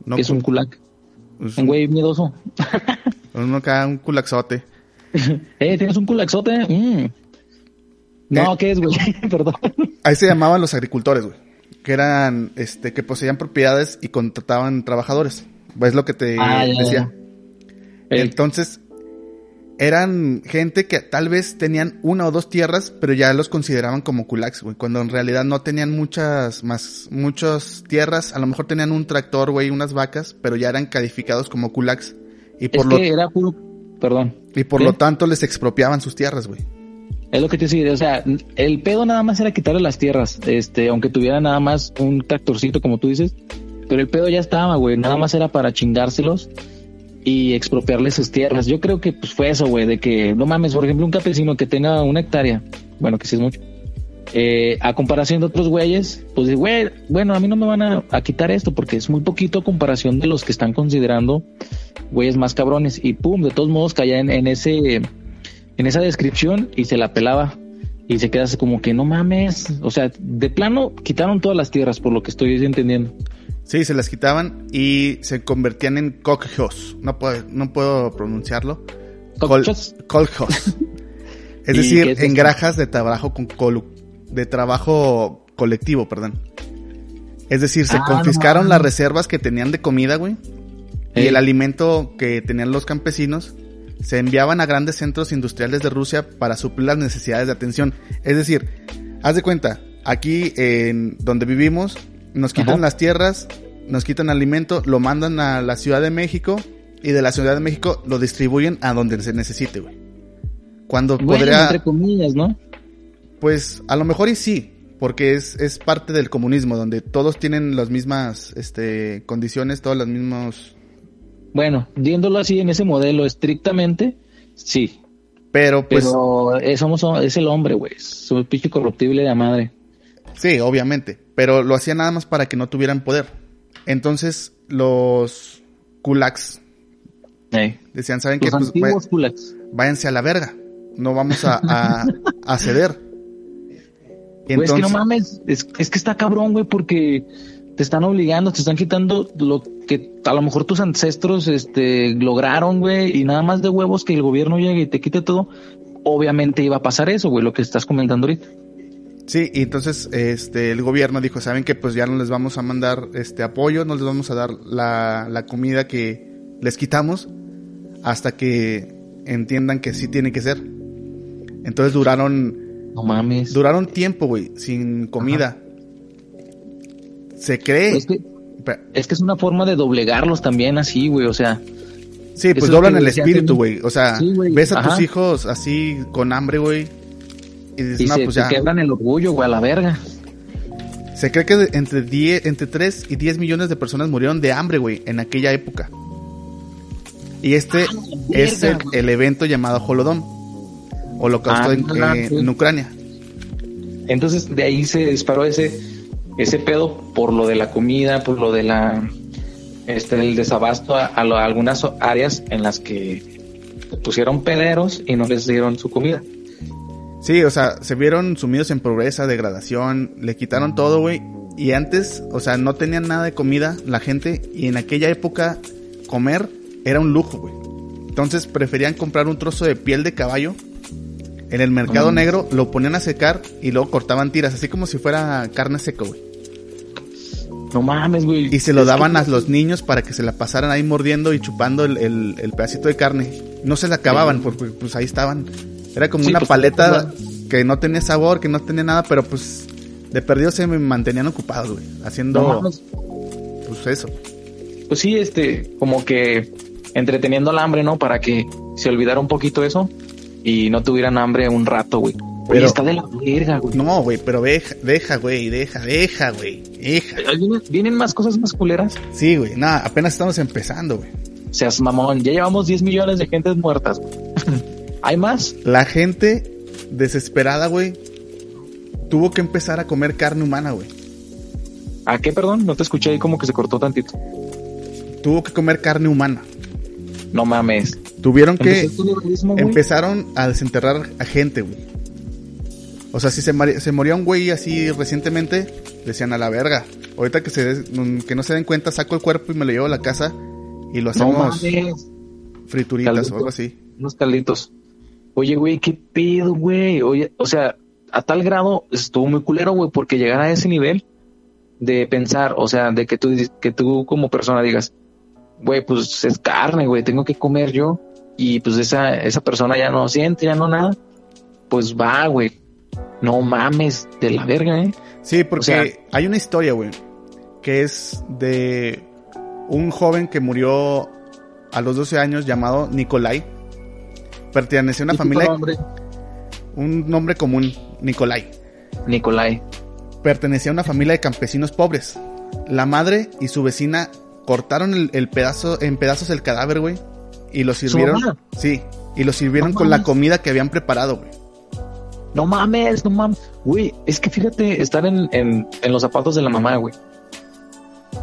No que es un pues, Un güey miedoso. Uno acá, un culaxote. Eh, ¿tienes un culaxote? Mm. No, Eh. ¿qué es, güey? Perdón. Ahí se llamaban los agricultores, güey. Que eran, este, que poseían propiedades y contrataban trabajadores. Es lo que te Ah, ya, decía. Eh, Entonces, eran gente que tal vez tenían una o dos tierras, pero ya los consideraban como kulaks, güey. Cuando en realidad no tenían muchas más, muchas tierras. A lo mejor tenían un tractor, güey, unas vacas, pero ya eran calificados como kulaks. Y por es lo, que era puro... Perdón. y por ¿qué? lo tanto les expropiaban sus tierras, güey. Es lo que te decía, o sea, el pedo nada más era quitarle las tierras, este, aunque tuviera nada más un tractorcito, como tú dices, pero el pedo ya estaba, güey, nada más era para chingárselos y expropiarles sus tierras. Yo creo que pues fue eso, güey, de que, no mames, por ejemplo, un campesino que tenga una hectárea, bueno, que sí es mucho, eh, a comparación de otros güeyes, pues, güey, bueno, a mí no me van a, a quitar esto porque es muy poquito a comparación de los que están considerando güeyes más cabrones y pum, de todos modos caía en, en ese en esa descripción y se la pelaba y se queda así como que no mames, o sea, de plano quitaron todas las tierras por lo que estoy entendiendo. Sí, se las quitaban y se convertían en cogjos. No puedo, no puedo pronunciarlo. Col- Cochos. coljos. es ¿Y decir, es en granjas de trabajo con colu- de trabajo colectivo, perdón. Es decir, se Ah, no confiscaron las reservas que tenían de comida, güey, y el alimento que tenían los campesinos se enviaban a grandes centros industriales de Rusia para suplir las necesidades de atención. Es decir, haz de cuenta, aquí en donde vivimos, nos quitan Ajá. las tierras, nos quitan alimento, lo mandan a la Ciudad de México y de la Ciudad de México lo distribuyen a donde se necesite, güey. Cuando Bueno, podría, entre comillas, ¿no? pues a lo mejor y sí, porque es, es parte del comunismo, donde todos tienen las mismas este, condiciones, todos los mismos Bueno, viéndolo así en ese modelo estrictamente, sí. Pero pues Pero eh, somos, es el hombre, güey. Es un pinche corruptible de la madre. sí, obviamente, pero lo hacía nada más para que no tuvieran poder. Entonces los kulaks Eh. decían, ¿saben qué? Pues kulaks. váyanse a la verga. No vamos a, a, a ceder. Güey, es que no mames, es, es que está cabrón, güey, porque te están obligando, te están quitando lo que a lo mejor tus ancestros este, lograron, güey, y nada más de huevos que el gobierno llegue y te quite todo. Obviamente iba a pasar eso, güey, lo que estás comentando ahorita. Sí, y entonces este el gobierno dijo, saben que pues ya no les vamos a mandar este apoyo, no les vamos a dar la, la comida que les quitamos hasta que entiendan que sí tiene que ser. Entonces duraron No mames. duraron tiempo, güey, sin comida. Se cree. Es que, es que es una forma de doblegarlos también así, güey, o sea, Sí, pues doblan el espíritu, güey. O sea, Sí, ves a tus hijos así con hambre, güey. Y dices, y no, se pues te ya. quebran el orgullo, güey, a la verga. Se cree que entre 10, entre 3 y 10 millones de personas murieron de hambre, güey, en aquella época. Y este es el, verga, güey. el evento llamado Holodom. Holocausto Ah, en, ah, en- sí. en Ucrania. Entonces de ahí se disparó ese, ese pedo por lo de la comida, por lo de la este el desabasto a, a lo- a algunas áreas en las que pusieron pederos y no les dieron su comida. Sí, o sea, se vieron sumidos en pobreza, degradación, le quitaron todo, güey. Y antes, o sea, no tenían nada de comida la gente. Y en aquella época, comer era un lujo, güey. Entonces preferían comprar un trozo de piel de caballo en el mercado Mm. negro, lo ponían a secar y luego cortaban tiras, así como si fuera carne seca, güey. No mames, güey. Y se lo daban que- a los niños para que se la pasaran ahí mordiendo y chupando el, el- el pedacito de carne. No se la acababan porque pues ahí estaban. Era como Sí, una pues, paleta pues, que no tenía sabor, que no tenía nada, pero pues de perdido se me mantenían ocupados, güey. Haciendo No pues eso. Pues sí, este, como que entreteniendo al hambre, ¿no? Para que se olvidara un poquito eso y no tuvieran hambre un rato, güey. Oye, Pero- está de la verga, güey. No, güey, pero deja, deja, güey, deja, deja, güey. Deja. Vienen, más cosas más culeras. Sí, güey, nada, apenas estamos empezando, güey. Seas mamón, ya llevamos 10 millones de gentes muertas. güey. ¿Hay más? La gente desesperada, güey, tuvo que empezar a comer carne humana, güey. ¿A qué, perdón? No te escuché ahí como que se cortó tantito. Tuvo que comer carne humana. No mames. Tuvieron que empezaron a desenterrar a gente, güey. O sea, si se, se moría un güey así recientemente, decían a la verga. Ahorita que se mm, que no se den cuenta, saco el cuerpo y me lo llevo a la casa y lo No hacemos mames. frituritas Caldito. o algo así. Unos calditos. Oye, güey, qué pedo, güey. Oye, o sea, a tal grado estuvo muy culero, güey, porque llegar a ese nivel de pensar, o sea, de que tú, que tú como persona digas, güey, pues es carne, güey, tengo que comer yo. Y pues esa, esa persona ya no siente, ya no nada. Pues va, güey. No mames, de la verga, eh. Sí, porque O sea- hay una historia, güey, que es de un joven que murió a los 12 años llamado Nikolai. Pertenecía a una familia, nombre, un nombre común, Nikolai. Nicolai. pertenecía a una familia de campesinos pobres. La madre y su vecina cortaron el, el pedazo, en pedazos el cadáver, güey, y lo sirvieron. mamá? Sí, y lo sirvieron No con la comida que habían preparado, güey. No mames, no mames. Güey, es que fíjate, estar en, en, en los zapatos de la mamá, güey.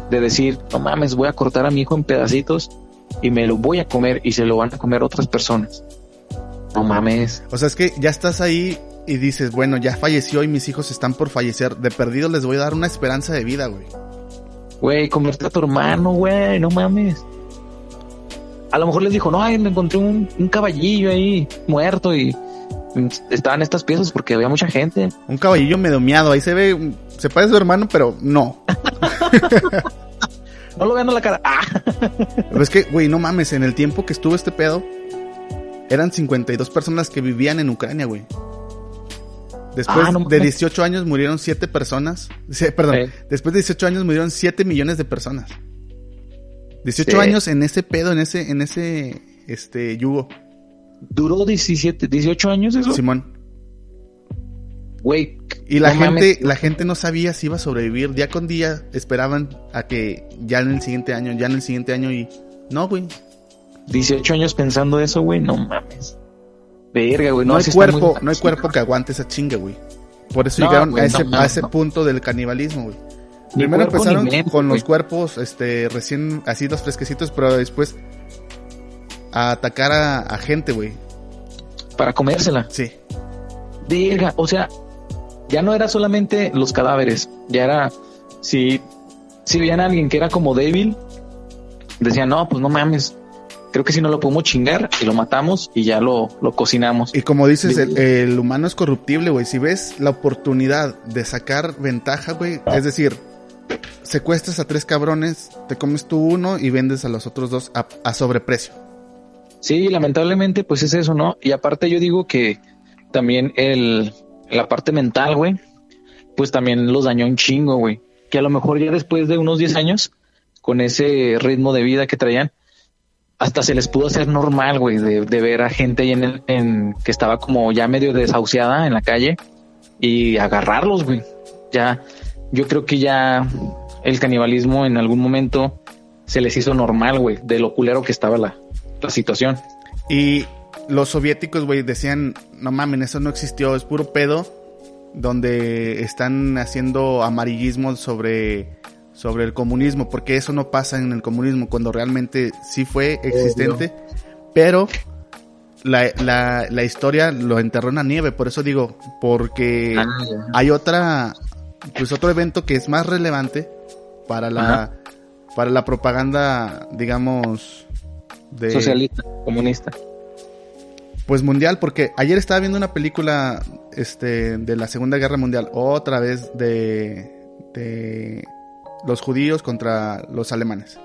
De decir, no mames, voy a cortar a mi hijo en pedacitos y me lo voy a comer y se lo van a comer otras personas. No mames. O sea, es que ya estás ahí y dices, bueno, ya falleció y mis hijos están por fallecer. De perdido les voy a dar una esperanza de vida, güey. Güey, comerte a tu hermano, güey, no mames. A lo mejor les dijo, no, ay, me encontré un, un caballillo ahí muerto y estaban estas piezas porque había mucha gente. Un caballillo medio miado, ahí se ve, se parece a su hermano, pero no. No lo vean a la cara. ¡Ah! Pero es que, güey, no mames, en el tiempo que estuvo este pedo, eran 52 personas que vivían en Ucrania, güey. Después Ah, no de mames. 18 años murieron 7 personas. Perdón, Eh. después de 18 años murieron 7 millones de personas. 18 Sí. años en ese pedo, en ese, en ese, este, yugo, Duró 17, 18 años eso. Simón. Güey. Y la no gente, mames. la gente no sabía si iba a sobrevivir. Día con día esperaban a que ya en el siguiente año, ya en el siguiente año y No, güey. 18 años pensando eso, güey, no mames. Verga, güey, no, No, hay cuerpo, no hay cuerpo que aguante esa chinga, güey. Por eso No, llegaron a ese, a ese punto del canibalismo, güey. Primero empezaron mente, con los cuerpos, este, recién así los fresquecitos, pero después a atacar a, a gente, güey. Para comérsela. Sí. Verga, o sea, ya no era solamente los cadáveres, ya era si si veían a alguien que era como débil, decían, "No, pues no mames. Creo que si no lo podemos chingar y lo matamos y ya lo, lo cocinamos." Y como dices, el, el humano es corruptible, güey. Si ves la oportunidad de sacar ventaja, güey, es decir, secuestras a tres cabrones, te comes tú uno y vendes a los otros dos a, a sobreprecio. Sí, lamentablemente, pues es eso, ¿no? Y aparte yo digo que también el, la parte mental, güey, pues también los dañó un chingo, güey. Que a lo mejor ya después de unos 10 años, con ese ritmo de vida que traían, hasta se les pudo hacer normal, güey, de, ver a gente ahí en, el, en que estaba como ya medio desahuciada en la calle y agarrarlos, güey. Ya, yo creo que ya el canibalismo en algún momento se les hizo normal, güey, de lo culero que estaba la, la situación. Y los soviéticos, güey, decían, no mamen, eso no existió, es puro pedo, donde están haciendo amarillismo sobre, sobre el comunismo, porque eso no pasa en el comunismo, cuando realmente sí fue existente, pero la, la, la historia lo enterró en la nieve, por eso digo, porque hay otra, pues otro evento que es más relevante para la, Ajá. para la propaganda, digamos, de... Socialista, comunista. Pues mundial, porque ayer estaba viendo una película este, de la Segunda Guerra Mundial, otra vez de, de los judíos contra los alemanes.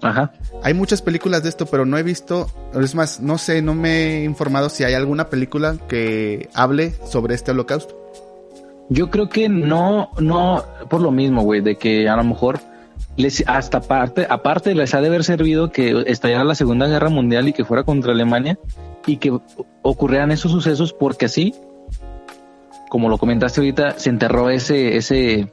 Ajá. Hay muchas películas de esto, pero no he visto, es más, no sé, no me he informado si hay alguna película que hable sobre este holocausto. Yo creo que no, no, por lo mismo, güey, de que a lo mejor les, hasta parte, aparte les ha de haber servido que estallara la Segunda Guerra Mundial y que fuera contra Alemania y que ocurrieran esos sucesos porque así, como lo comentaste ahorita, se enterró ese, ese,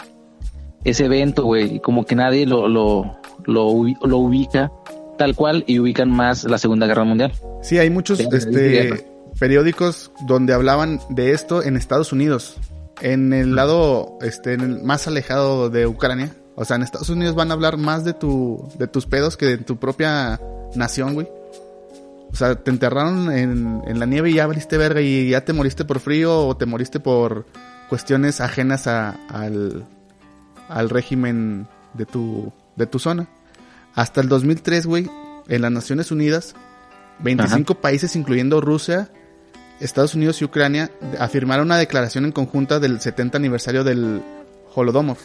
ese evento, güey, y como que nadie lo, lo, lo, ubi- lo ubica tal cual y ubican más la Segunda Guerra Mundial. Sí, hay muchos Sí, este, periódicos donde hablaban de esto en Estados Unidos. En el lado este, en el más alejado de Ucrania. O sea, en Estados Unidos van a hablar más de tu de tus pedos que de tu propia nación, güey. O sea, te enterraron en, en la nieve y ya valiste verga y ya te moriste por frío o te moriste por cuestiones ajenas a- al, al régimen de tu, de tu zona. Hasta el 2003, güey, en las Naciones Unidas, 25 países, incluyendo Rusia, Estados Unidos y Ucrania, afirmaron una declaración en conjunta del 70 aniversario del Holodomor.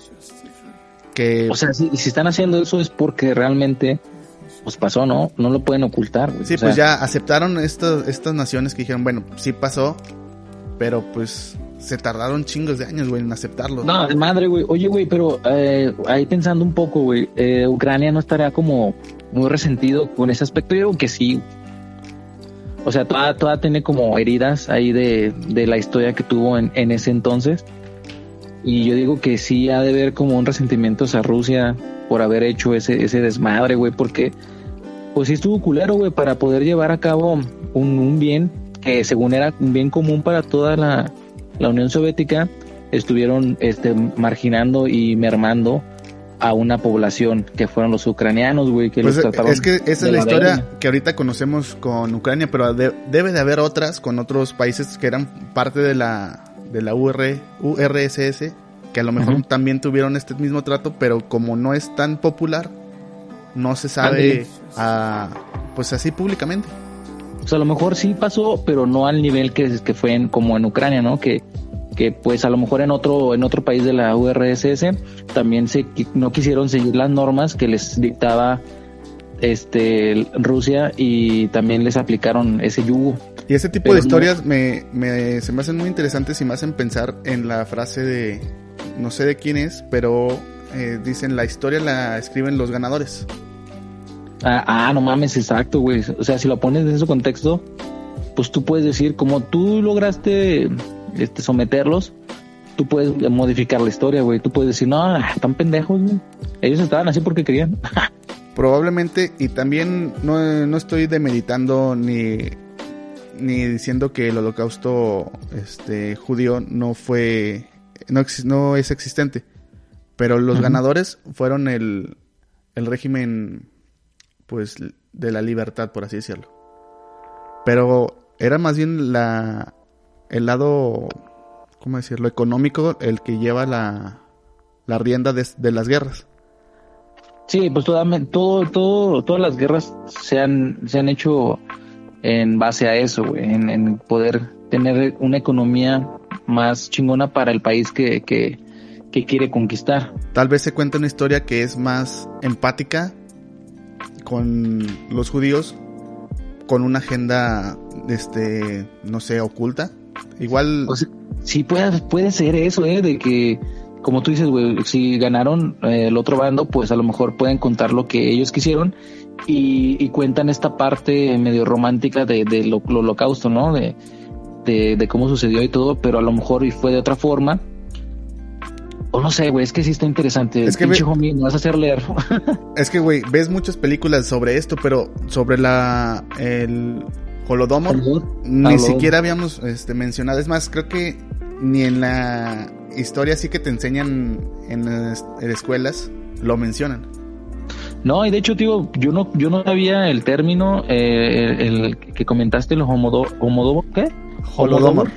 Que O sea, si, si están haciendo eso es porque realmente pues pasó, ¿no? No lo pueden ocultar, güey. sí, O sea, pues ya aceptaron estas, estas naciones que dijeron, bueno, sí pasó, pero pues se tardaron chingos de años, güey, en aceptarlo. No, de madre, güey. Oye, güey, pero eh, ahí pensando un poco, güey, eh, Ucrania no estaría como muy resentido con ese aspecto. Yo creo que sí. O sea, toda, toda tiene como heridas ahí de, de la historia que tuvo en, en ese entonces. Y yo digo que sí ha de haber como un resentimiento hacia Rusia por haber hecho ese, ese desmadre, güey, porque pues sí estuvo culero, güey, para poder llevar a cabo un, un bien que según era un bien común para toda la, la Unión Soviética, estuvieron este, marginando y mermando a una población que fueron los ucranianos, güey, que Pues los eh, trataron es que esa es la historia verga. que ahorita conocemos con Ucrania, pero de- debe de haber otras con otros países que eran parte de la de la UR, URSS, que a lo mejor también tuvieron este mismo trato, pero como no es tan popular, no se sabe ah, pues así públicamente. O sea, a lo mejor sí pasó, pero no al nivel que, que fue en, como en Ucrania, ¿no? Que, que pues a lo mejor en otro, en otro país de la URSS también se, no quisieron seguir las normas que les dictaba este Rusia y también les aplicaron ese yugo. Y ese tipo Pero de no- historias me, me- se me hacen muy interesantes y me hacen pensar en la frase de, no sé de quién es, pero eh, dicen la historia la escriben los ganadores. Ah, ah, no mames, exacto, güey. O sea, si lo pones en ese contexto, pues tú puedes decir, como tú lograste este, someterlos, tú puedes modificar la historia, güey. Tú puedes decir, no, están pendejos, güey. Ellos estaban así porque querían. Probablemente, y también no, no estoy demeritando ni, ni diciendo que el holocausto este, judío no fue, no, es existente, pero los ganadores fueron el, el régimen, pues, de la libertad, por así decirlo. Pero era más bien la, el lado, ¿cómo decirlo?, económico el que lleva la, la rienda de, de las guerras. Sí, pues todo, todo, todas las guerras se han, se han hecho en base a eso, güey, en, en poder tener una economía más chingona para el país que, que, que quiere conquistar. Tal vez se cuenta una historia que es más empática con los judíos, con una agenda, este, no sé, oculta. Igual, O sea, sí puede, puede ser eso, eh, de que, como tú dices, güey, si ganaron eh, el otro bando, pues a lo mejor pueden contar lo que ellos quisieron y, y cuentan esta parte medio romántica de, de lo, lo holocausto, ¿no? De, de, de cómo sucedió y todo, pero a lo mejor y fue de otra forma. O no sé, güey, es que sí está interesante. Es que Pinche ve- homie, me vas a hacer leer. es que, güey, ves muchas películas sobre esto, pero sobre la, el Holodomor, ni siquiera habíamos este, mencionado. Es más, creo que ni en la historia así que te enseñan en escuelas lo mencionan. No, y de hecho, tío, yo no, yo no sabía el término, eh, el, el que comentaste, los homodo, homodomo, ¿qué? Holodomor.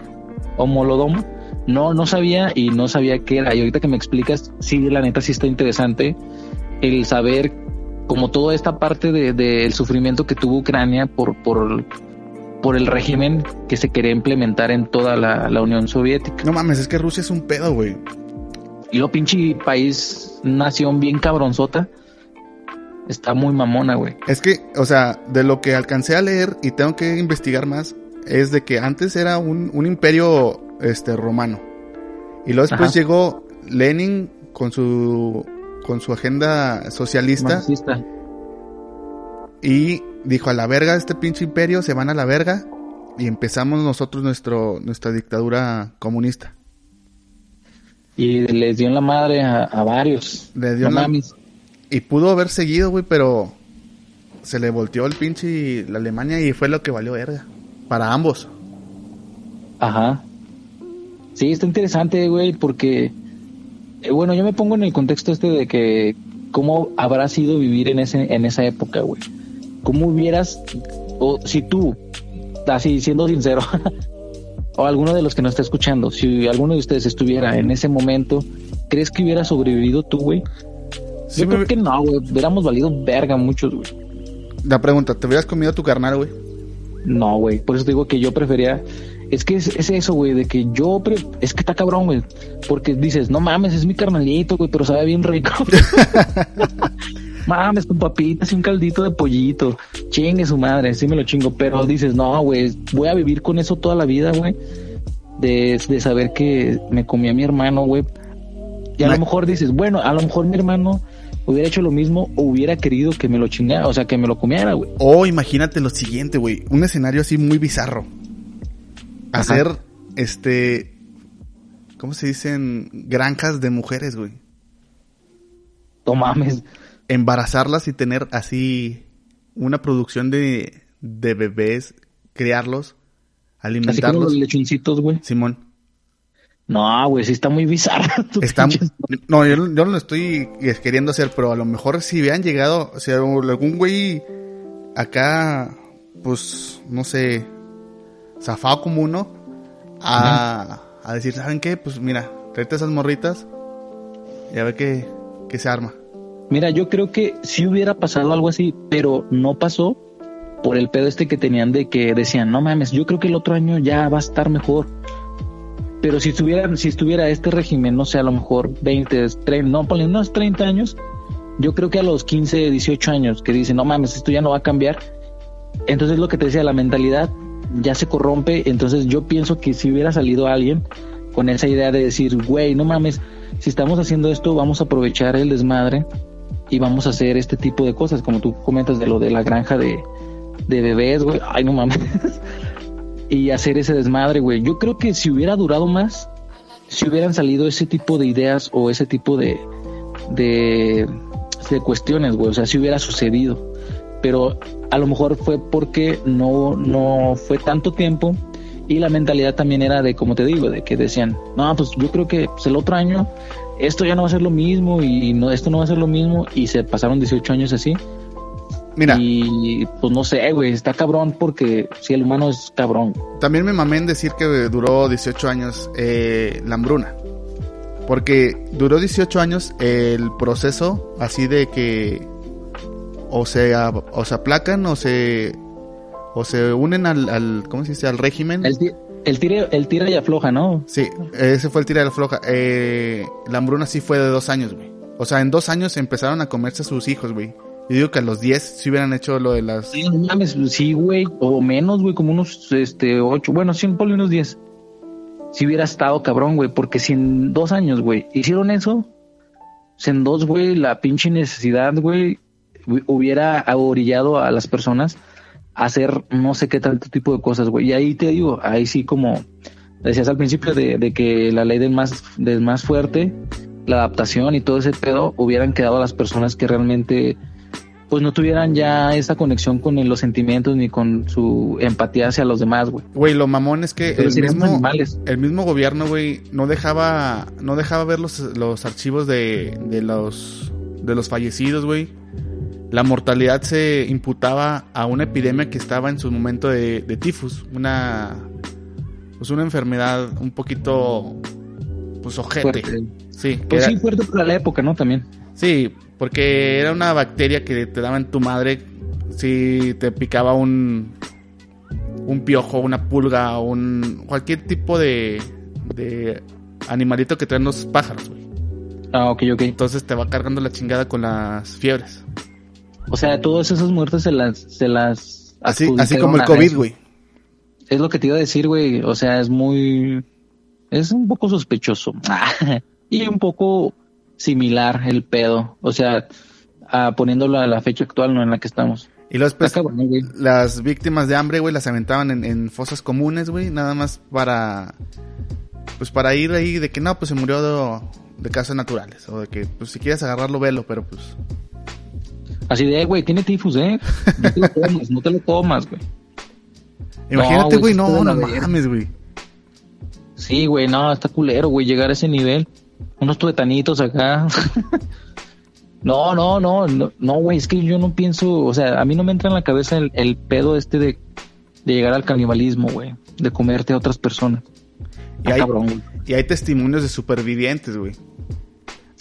Homolodomo. No, no sabía y no sabía qué era. Y ahorita que me explicas, sí, la neta sí está interesante el saber como toda esta parte de- del sufrimiento que tuvo Ucrania por, por, por el régimen que se quería implementar en toda la, la Unión Soviética. No mames, es que Rusia es un pedo, güey. Y lo pinche país, nación bien cabronzota, está muy mamona, güey. Es que, o sea, de lo que alcancé a leer y tengo que investigar más, es de que antes era un, un imperio este romano. Y luego después Ajá. llegó Lenin con su con su agenda socialista Marxista. y dijo a la verga este pinche imperio, se van a la verga y empezamos nosotros nuestro nuestra dictadura comunista. Y les dio en la madre a, a varios. Le dio No en la- mames. Y pudo haber seguido, güey, pero se le volteó el pinche la Alemania y fue lo que valió verga para ambos. Ajá. Sí, está interesante, güey, porque, eh, bueno, yo me pongo en el contexto este de que cómo habrá sido vivir en ese en esa época, güey. ¿Cómo hubieras, o si tú, así siendo sincero, o alguno de los que nos está escuchando, si alguno de ustedes estuviera en ese momento, ¿crees que hubiera sobrevivido tú, güey? Sí Yo me- creo que no, güey. Hubiéramos valido verga muchos, güey. La pregunta, ¿te hubieras comido tu carnal, güey? No, güey. Por eso te digo que yo prefería. Es que es, es eso, güey, de que yo. pre- Es que está cabrón, güey. Porque dices, no mames, es mi carnalito, güey, pero sabe bien rico. mames, con papitas y un caldito de pollito. Chingue su madre, sí me lo chingo. Pero dices, no, güey, voy a vivir con eso toda la vida, güey. De, de saber que me comí a mi hermano, güey. Y a lo mejor dices, bueno, a lo mejor mi hermano hubiera hecho lo mismo o hubiera querido que me lo chingara, o sea, que me lo comiera, güey. O imagínate lo siguiente, güey. Un escenario así muy bizarro. Ajá. Hacer, este... ¿Cómo se dicen? Granjas de mujeres, güey. No mames. Embarazarlas y tener así una producción de, de bebés, criarlos, Así como alimentarlos. los lechoncitos, güey. Simón. No, güey, sí está muy bizarro. Está, no, yo, yo no lo estoy queriendo hacer, pero a lo mejor si hubieran llegado, si algún güey acá, pues, no sé, zafado como uno, a, a decir, ¿saben qué? Pues mira, tráete esas morritas y a ver qué, qué se arma. Mira, yo creo que sí hubiera pasado algo así, pero no pasó por el pedo este que tenían de que decían, no mames, yo creo que el otro año ya va a estar mejor. Pero si estuviera, si estuviera este régimen, no sé, a lo mejor 20, 30, no, ponle unos 30 años, yo creo que a los 15, 18 años que dicen, no mames, esto ya no va a cambiar. Entonces lo que te decía, la mentalidad ya se corrompe. Entonces yo pienso que si hubiera salido alguien con esa idea de decir, güey, no mames, si estamos haciendo esto, vamos a aprovechar el desmadre y vamos a hacer este tipo de cosas, como tú comentas de lo de la granja de, de bebés, güey. Ay, no mames. y hacer ese desmadre, güey. Yo creo que si hubiera durado más, si hubieran salido ese tipo de ideas o ese tipo de, de te cuestiones, güey, o sea, si hubiera sucedido. Pero a lo mejor fue porque no, no fue tanto tiempo y la mentalidad también era de, como te digo, de que decían, no, pues yo creo que pues, el otro año esto ya no va a ser lo mismo y no, esto no va a ser lo mismo y se pasaron 18 años así. Mira, Y pues no sé, güey, está cabrón porque si el humano es cabrón. también me mamé en decir que duró 18 años eh, la hambruna. Porque duró 18 años el proceso así de que o se, o se aplacan o se o se unen al, al ¿cómo se dice? al régimen. El, el, tire, el tira y afloja, ¿no? Sí, ese fue el tira de la floja. Eh, la hambruna sí fue de dos años, güey. O sea, en dos años empezaron a comerse a sus hijos, güey. Yo digo que a los 10 si hubieran hecho lo de las... Sí, mames, sí, güey, o menos, güey, como unos, este, ocho, bueno, sí, ponle unos diez. Si hubiera estado cabrón, güey, porque si en dos años, güey, hicieron eso, si en dos, güey, la pinche necesidad, güey, hu- hubiera orillado a las personas a hacer no sé qué tanto tipo de cosas, güey. Y ahí te digo, ahí sí como decías al principio de, de que la ley del más, del más fuerte, la adaptación y todo ese pedo, hubieran quedado las personas que realmente pues no tuvieran ya esa conexión con los sentimientos ni con su empatía hacia los demás, güey. Güey, lo mamón es que el Entonces mismo, animales. el mismo gobierno, güey, no dejaba, no dejaba ver los, los archivos de, de los, de los fallecidos, güey. La mortalidad se imputaba a una epidemia que estaba en su momento de, de tifus, una, pues una enfermedad un poquito, pues ojete. Fuerte. Sí, Pues era- sí, fuerte para la época, ¿no? También. Sí, porque era una bacteria que te daba en tu madre si te picaba un un piojo, una pulga, un cualquier tipo de de animalito que traen los pájaros, güey. Ah, ok, ok. Entonces te va cargando la chingada con las fiebres. O sea, todas esas muertes se las, se las Así así como el a COVID, güey. Es lo que te iba a decir, güey. O sea, es muy, es un poco sospechoso y un poco similar el pedo. O sea, poniéndolo a la fecha actual, no en la que estamos. Y cabrón, güey. las víctimas de hambre, güey, las aventaban en, en fosas comunes, güey, nada más para pues para ir ahí de que no, pues se murió de, de causas naturales o de que pues si quieres agarrarlo velo, pero pues Así de, güey, tiene tifus, ¿eh? No te lo tomas, no te lo tomas, güey. Imagínate, güey, no, no verga. mames, güey. Sí, güey, no, está culero, güey, llegar a ese nivel. Unos tuetanitos acá. no, no, no, no, güey, es que yo no pienso, o sea, a mí no me entra en la cabeza el, el pedo este de, de llegar al canibalismo, güey, de comerte a otras personas. Y Ah, hay, cabrón, y hay testimonios de supervivientes, güey.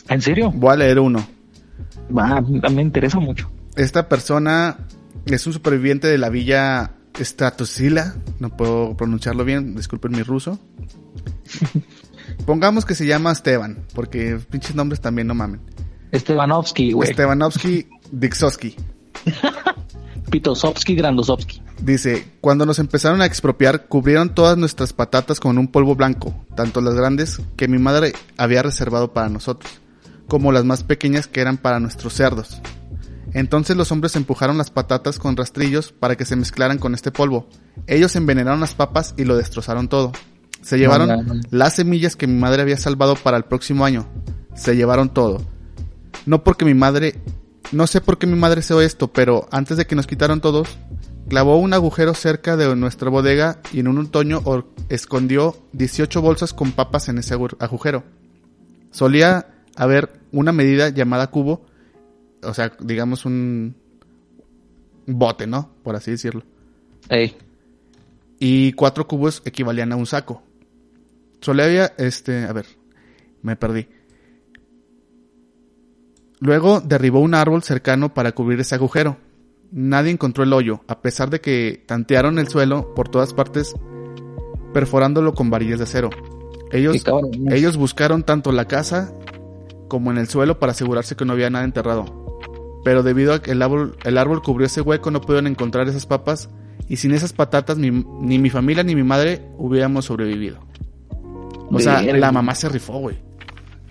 ¿En serio? Voy a leer uno. Va, me interesa mucho. Esta persona es un superviviente de la villa Stratosila. No puedo pronunciarlo bien, disculpen mi ruso. Pongamos que se llama Esteban, porque pinches nombres también no mamen. Estebanovsky, güey. Stebanovsky Dixowski. Pitosovsky, Grandosovsky. Dice, cuando nos empezaron a expropiar, cubrieron todas nuestras patatas con un polvo blanco, tanto las grandes que mi madre había reservado para nosotros, como las más pequeñas que eran para nuestros cerdos. Entonces los hombres empujaron las patatas con rastrillos para que se mezclaran con este polvo. Ellos envenenaron las papas y lo destrozaron todo. Se llevaron No, no, no. las semillas que mi madre había salvado para el próximo año. Se llevaron todo. No porque mi madre, no sé por qué mi madre hizo esto, pero antes de que nos quitaron todos, clavó un agujero cerca de nuestra bodega y en un otoño escondió 18 bolsas con papas en ese agu- agujero. Solía haber una medida llamada cubo, o sea, digamos un un bote, ¿no? Por así decirlo. Ey, Y cuatro cubos equivalían a un saco. Había, este, a ver, me perdí. Luego derribó un árbol cercano para cubrir ese agujero. Nadie encontró el hoyo, a pesar de que tantearon el suelo por todas partes, perforándolo con varillas de acero. Ellos, ellos buscaron tanto la casa como en el suelo para asegurarse que no había nada enterrado. Pero debido a que el árbol, el árbol cubrió ese hueco no pudieron encontrar esas papas y sin esas patatas mi- ni mi familia ni mi madre hubiéramos sobrevivido. O sea, Verga. la mamá se rifó, güey.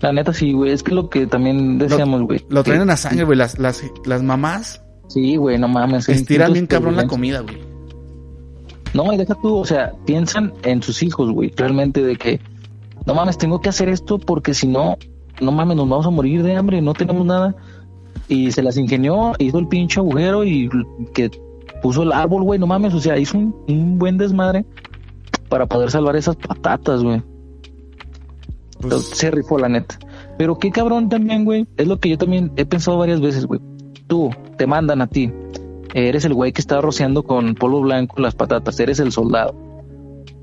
La neta sí, güey, es que lo que también decíamos, güey. Lo traen en la sangre, güey. Las, las, las mamás Sí, güey, no mames. estiran bien cabrón la comida, güey. No, y deja tú, o sea, piensan en sus hijos, güey, realmente de que, no mames, tengo que hacer esto porque si no, no mames, nos vamos a morir de hambre, no tenemos nada. y se las ingenió, hizo el pinche agujero y que puso el árbol, güey, no mames, o sea, hizo un, un buen desmadre para poder salvar esas patatas, güey. Pues, Se rifó la neta. Pero qué cabrón también, güey. Es lo que yo también he pensado varias veces, güey. Tú, te mandan a ti. Eres el güey que está rociando con polvo blanco las patatas. Eres el soldado.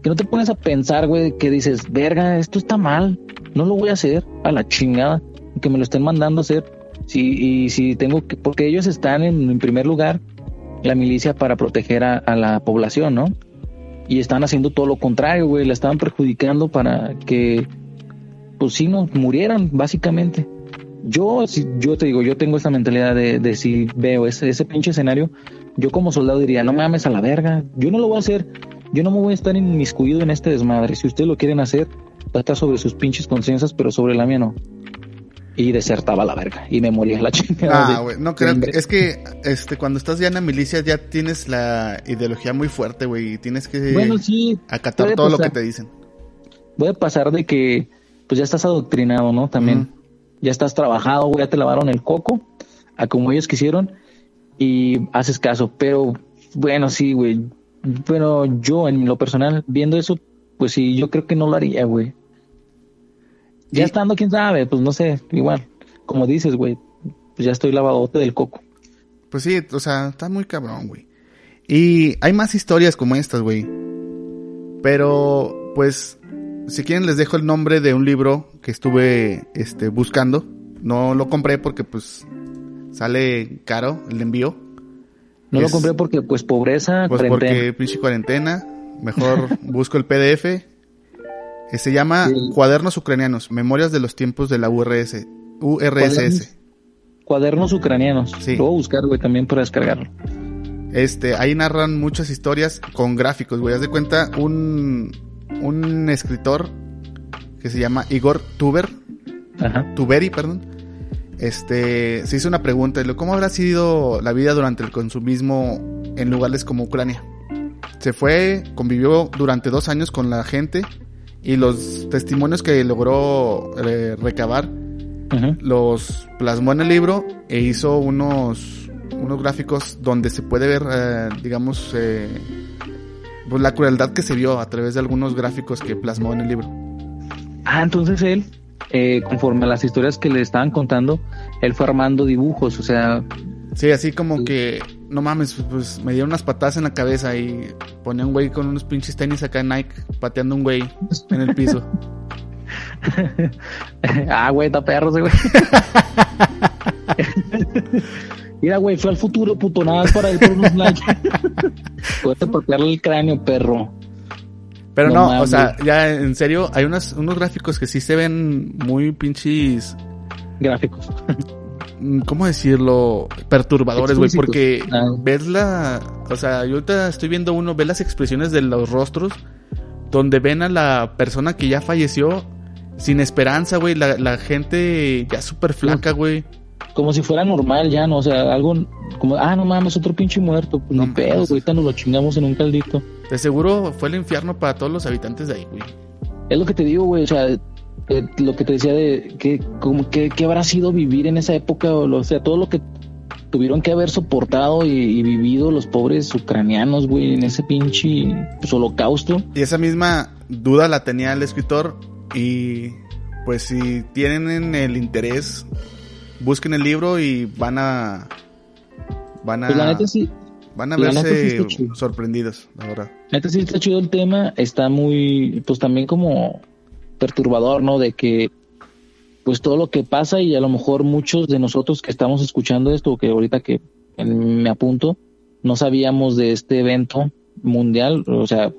Que no te pones a pensar, güey, que dices, verga, esto está mal. No lo voy a hacer a la chingada. Que me lo estén mandando a hacer. Sí, y si tengo que, porque ellos están en, en primer lugar, la milicia para proteger a, a la población, ¿no? Y están haciendo todo lo contrario, güey. La estaban perjudicando para que pues sí nos murieran, básicamente. Yo, si, yo te digo, yo tengo esta mentalidad de, de si veo ese, ese pinche escenario, yo como soldado diría, no mames a la verga, yo no lo voy a hacer, yo no me voy a estar inmiscuido en este desmadre. Si ustedes lo quieren hacer, va a estar sobre sus pinches conciencias, pero sobre la mía no. Y desertaba la verga, y me moría la chingada. Ah, güey, no creo es que este cuando estás ya en la milicia ya tienes la ideología muy fuerte, güey, y tienes que Bueno, sí, acatar todo lo que te dicen. puede pasar de que pues ya estás adoctrinado, ¿no? También ya estás trabajado, güey, ya te lavaron el coco a como ellos quisieron y haces caso, pero bueno, sí, güey. Pero yo en lo personal viendo eso, pues sí, yo creo que no lo haría, güey. Ya estando, quién sabe, pues no sé, igual, como dices, güey, pues ya estoy lavadote del coco. Pues sí, o sea, está muy cabrón, güey. Y hay más historias como estas, güey. Pero, pues, si quieren les dejo el nombre de un libro que estuve este, buscando. No lo compré porque, pues, sale caro el envío. No Es- lo compré porque, pues, pobreza, Pues cuarentena. porque pinche cuarentena. Mejor busco el PDF. Eh, Se llama Sí. Cuadernos Ucranianos, Memorias de los tiempos de la URS. URSS. Cuadernos ucranianos. Sí. Lo voy a buscar, güey, también para descargarlo. Este, ahí narran muchas historias con gráficos, güey. Haz de cuenta, un, un escritor que se llama Igor Tuber, Ajá. Tuberi, perdón. Este, se hizo una pregunta, de ¿cómo habrá sido la vida durante el consumismo en lugares como Ucrania? Se fue, convivió durante dos años con la gente y los testimonios que logró eh, recabar Ajá. los plasmó en el libro e hizo unos, unos gráficos donde se puede ver, eh, digamos, eh, pues la crueldad que se vio a través de algunos gráficos que plasmó en el libro. Ah, entonces él, eh, conforme a las historias que le estaban contando, él fue armando dibujos, o sea, Sí, así como que, no mames, pues me dieron unas patadas en la cabeza y ponía un güey con unos pinches tenis acá en Nike pateando un güey en el piso. ah, güey, está perro ese güey. Mira, güey, fue al futuro, puto, nada más para ir por unos likes. Puedes patearle el cráneo, perro. Pero No no, o sea, ya en serio, hay unos, unos gráficos que sí se ven muy pinches Gráficos. mm, ¿cómo decirlo? Perturbadores, güey, porque. Ah. ves la, o sea, yo ahorita estoy viendo uno, ves las expresiones de los rostros, donde ven a la persona que ya falleció sin esperanza, güey, la, la gente ya súper flaca, güey. Como si fuera normal ya, ¿no? O sea, algo como, ah, no mames, otro pinche muerto. Pues No ni pedo, ahorita nos lo chingamos en un caldito. De seguro fue el infierno para todos los habitantes de ahí, güey. Es lo que te digo, güey, o sea, eh, lo que te decía de que, como que, que habrá sido vivir en esa época, o, sea, todo lo que tuvieron que haber soportado y, y vivido los pobres ucranianos, güey, en ese pinche pues, holocausto. Y esa misma duda la tenía el escritor y pues si tienen el interés, busquen el libro y van a van a Pues la neta sí, van a la sí verse sorprendidos, la verdad. la neta sí está chido el tema, está muy, pues también como perturbador, ¿no? De que, pues todo lo que pasa y a lo mejor muchos de nosotros que estamos escuchando esto, que ahorita que me apunto, no sabíamos de este evento mundial, o sea,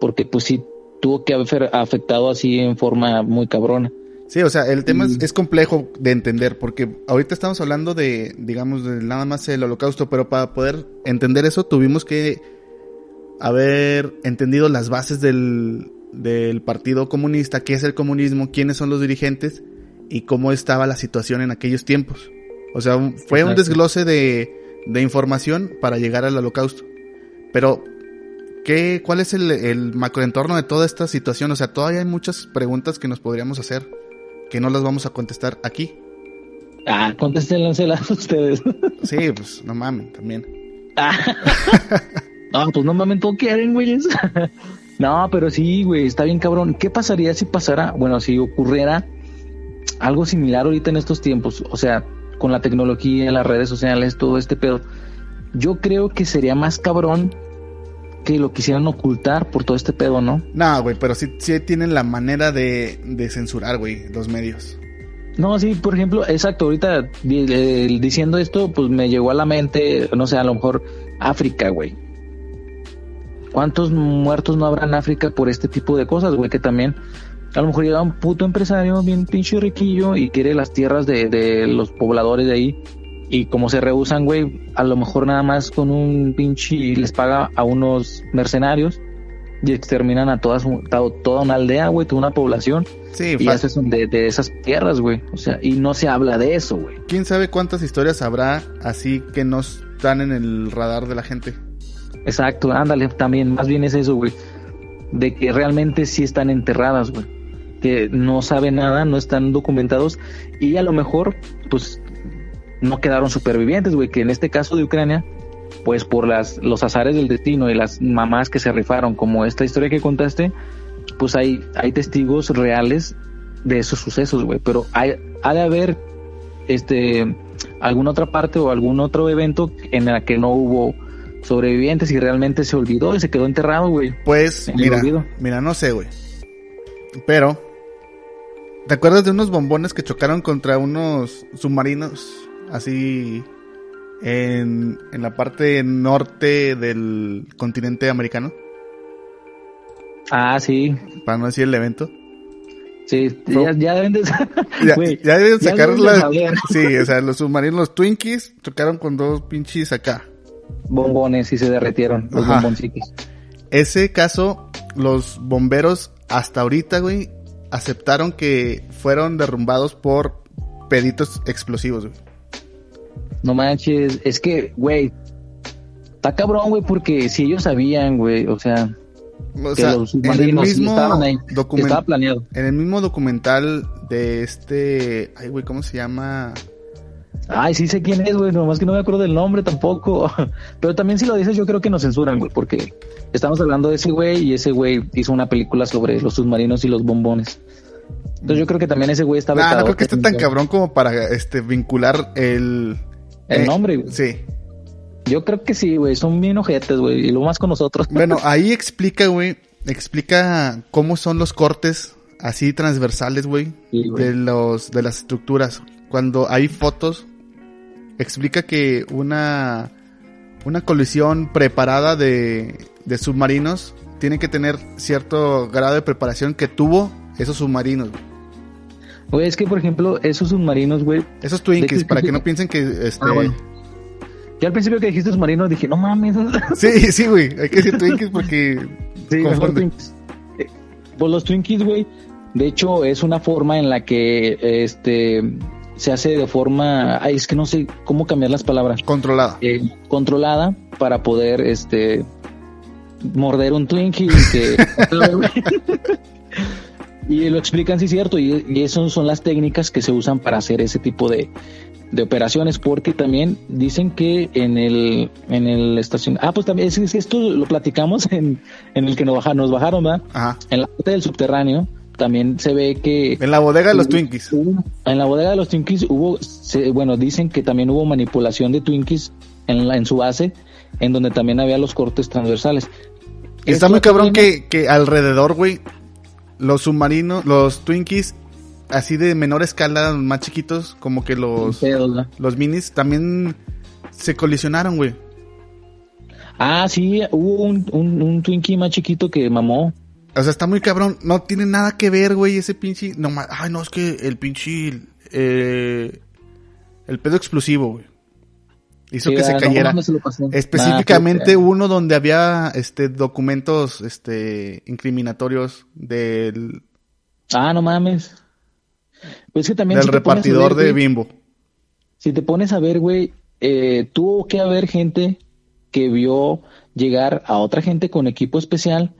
porque pues sí tuvo que haber afectado así en forma muy cabrona. Sí, o sea, el tema es, es complejo de entender porque ahorita estamos hablando de, digamos, de nada más el holocausto, pero para poder entender eso tuvimos que haber entendido las bases del, del Partido Comunista, qué es el comunismo, quiénes son los dirigentes y cómo estaba la situación en aquellos tiempos. O sea, fue un desglose de, de información para llegar al holocausto. Pero, ¿qué, ¿cuál es el, el macroentorno de toda esta situación? O sea, todavía hay muchas preguntas que nos podríamos hacer que no las vamos a contestar aquí. Ah, contéstenlas ustedes. Sí, pues no mames, también. no, pues no mames, todo quieren, güeyes. no, pero sí, güey, está bien cabrón. ¿Qué pasaría si pasara, bueno, si ocurriera algo similar ahorita en estos tiempos? O sea, con la tecnología, las redes sociales, todo este pedo. Yo creo que sería más cabrón que lo quisieran ocultar por todo este pedo, ¿no? No, güey, pero sí, sí tienen la manera de, de censurar, güey, los medios. No, sí, por ejemplo, exacto, ahorita eh, diciendo esto, pues me llegó a la mente, no sé, a lo mejor África, güey. ¿Cuántos muertos no habrá en África por este tipo de cosas, güey? Que también a lo mejor llega un puto empresario bien pinche riquillo y quiere las tierras de, de los pobladores de ahí. Y como se rehusan, güey, a lo mejor nada más con un pinche les paga a unos mercenarios y exterminan a toda, toda una aldea, güey, toda una población. Sí, y haces de, de esas tierras, güey. O sea, y no se habla de eso, güey. ¿Quién sabe cuántas historias habrá así que no están en el radar de la gente? Exacto, ándale, también, más bien es eso, güey. De que realmente sí están enterradas, güey. Que no saben nada, no están documentados y a lo mejor, pues, no quedaron supervivientes, güey. Que en este caso de Ucrania, pues por las, los azares del destino y las mamás que se rifaron, como esta historia que contaste, pues hay, hay testigos reales de esos sucesos, güey. Pero hay, ha de haber este alguna otra parte o algún otro evento en el que no hubo sobrevivientes y realmente se olvidó y se quedó enterrado, güey. Pues, mira, mira, no sé, güey. Pero, ¿te acuerdas de unos bombones que chocaron contra unos submarinos así en, en la parte norte del continente americano? Ah, sí. Para no decir el evento. Sí, ya, ya, deben de, ya, ya deben sacar la, Sí, o sea, los submarinos, los Twinkies, chocaron con dos pinches acá. Bombones y se derretieron, los bomboncitos. Ese caso, los bomberos hasta ahorita, güey, aceptaron que fueron derrumbados por peditos explosivos, güey. No manches, es que, güey, está cabrón, güey, porque si ellos sabían, güey, o sea, o sea, en el mismo estaba planeado. En el mismo documental de este, ay güey, ¿cómo se llama? Ay, sí sé quién es, güey, nomás que no me acuerdo del nombre tampoco. Pero también si lo dices, yo creo que nos censuran, güey, porque estamos hablando de ese güey y ese güey hizo una película sobre los submarinos y los bombones. Entonces yo creo que también ese güey está nah, no creo que esté tan cabrón como para este vincular el el eh, nombre, güey. Sí. Yo creo que sí, güey. Son bien ojetes, güey. Y lo más con nosotros. Bueno, ahí explica, güey. Explica cómo son los cortes así transversales, güey. de los, de las estructuras. Cuando hay fotos, explica que una, una colisión preparada de, de submarinos tiene que tener cierto grado de preparación que tuvo esos submarinos, güey. Güey, es que, por ejemplo, esos submarinos, güey. Esos Twinkies, para que no piensen que este. Ah, Yo al principio que dijiste submarinos dije, no mames. Sí, sí, güey. Hay que decir Twinkies porque. Sí, mejor Twinkies. Eh, pues los Twinkies, güey. De hecho, es una forma en la que este se hace de forma. Ay, es que no sé cómo cambiar las palabras. Controlada. Eh, controlada para poder este morder un Twinkie que. Y lo explican, sí, cierto, y, y esas son las técnicas que se usan para hacer ese tipo de, de operaciones, porque también dicen que en el, en el estación, ah, pues también, es, esto lo platicamos en, en el que nos bajaron, nos bajaron, ¿verdad? Ajá. En la parte del subterráneo, también se ve que... En la bodega de los Twinkies. en la bodega de los Twinkies hubo, bueno, dicen que también hubo manipulación de Twinkies en, la, en su base, en donde también había los cortes transversales. Está muy cabrón que, que alrededor, güey, los submarinos, los Twinkies, así de menor escala, más chiquitos, como que los, los minis, también se colisionaron, güey. Ah, sí, hubo un, un, Twinkie más chiquito que mamó. O sea, está muy cabrón. No tiene nada que ver, güey, ese pinche. No, ay, no, es que el pinche. Eh, el pedo explosivo, güey hizo que se cayera. Específicamente ah, uno donde había este documentos este incriminatorios del Ah, no mames. Pues que también del repartidor de Bimbo. Si te pones a ver, güey, eh, tuvo que haber gente que vio llegar a otra gente con equipo especial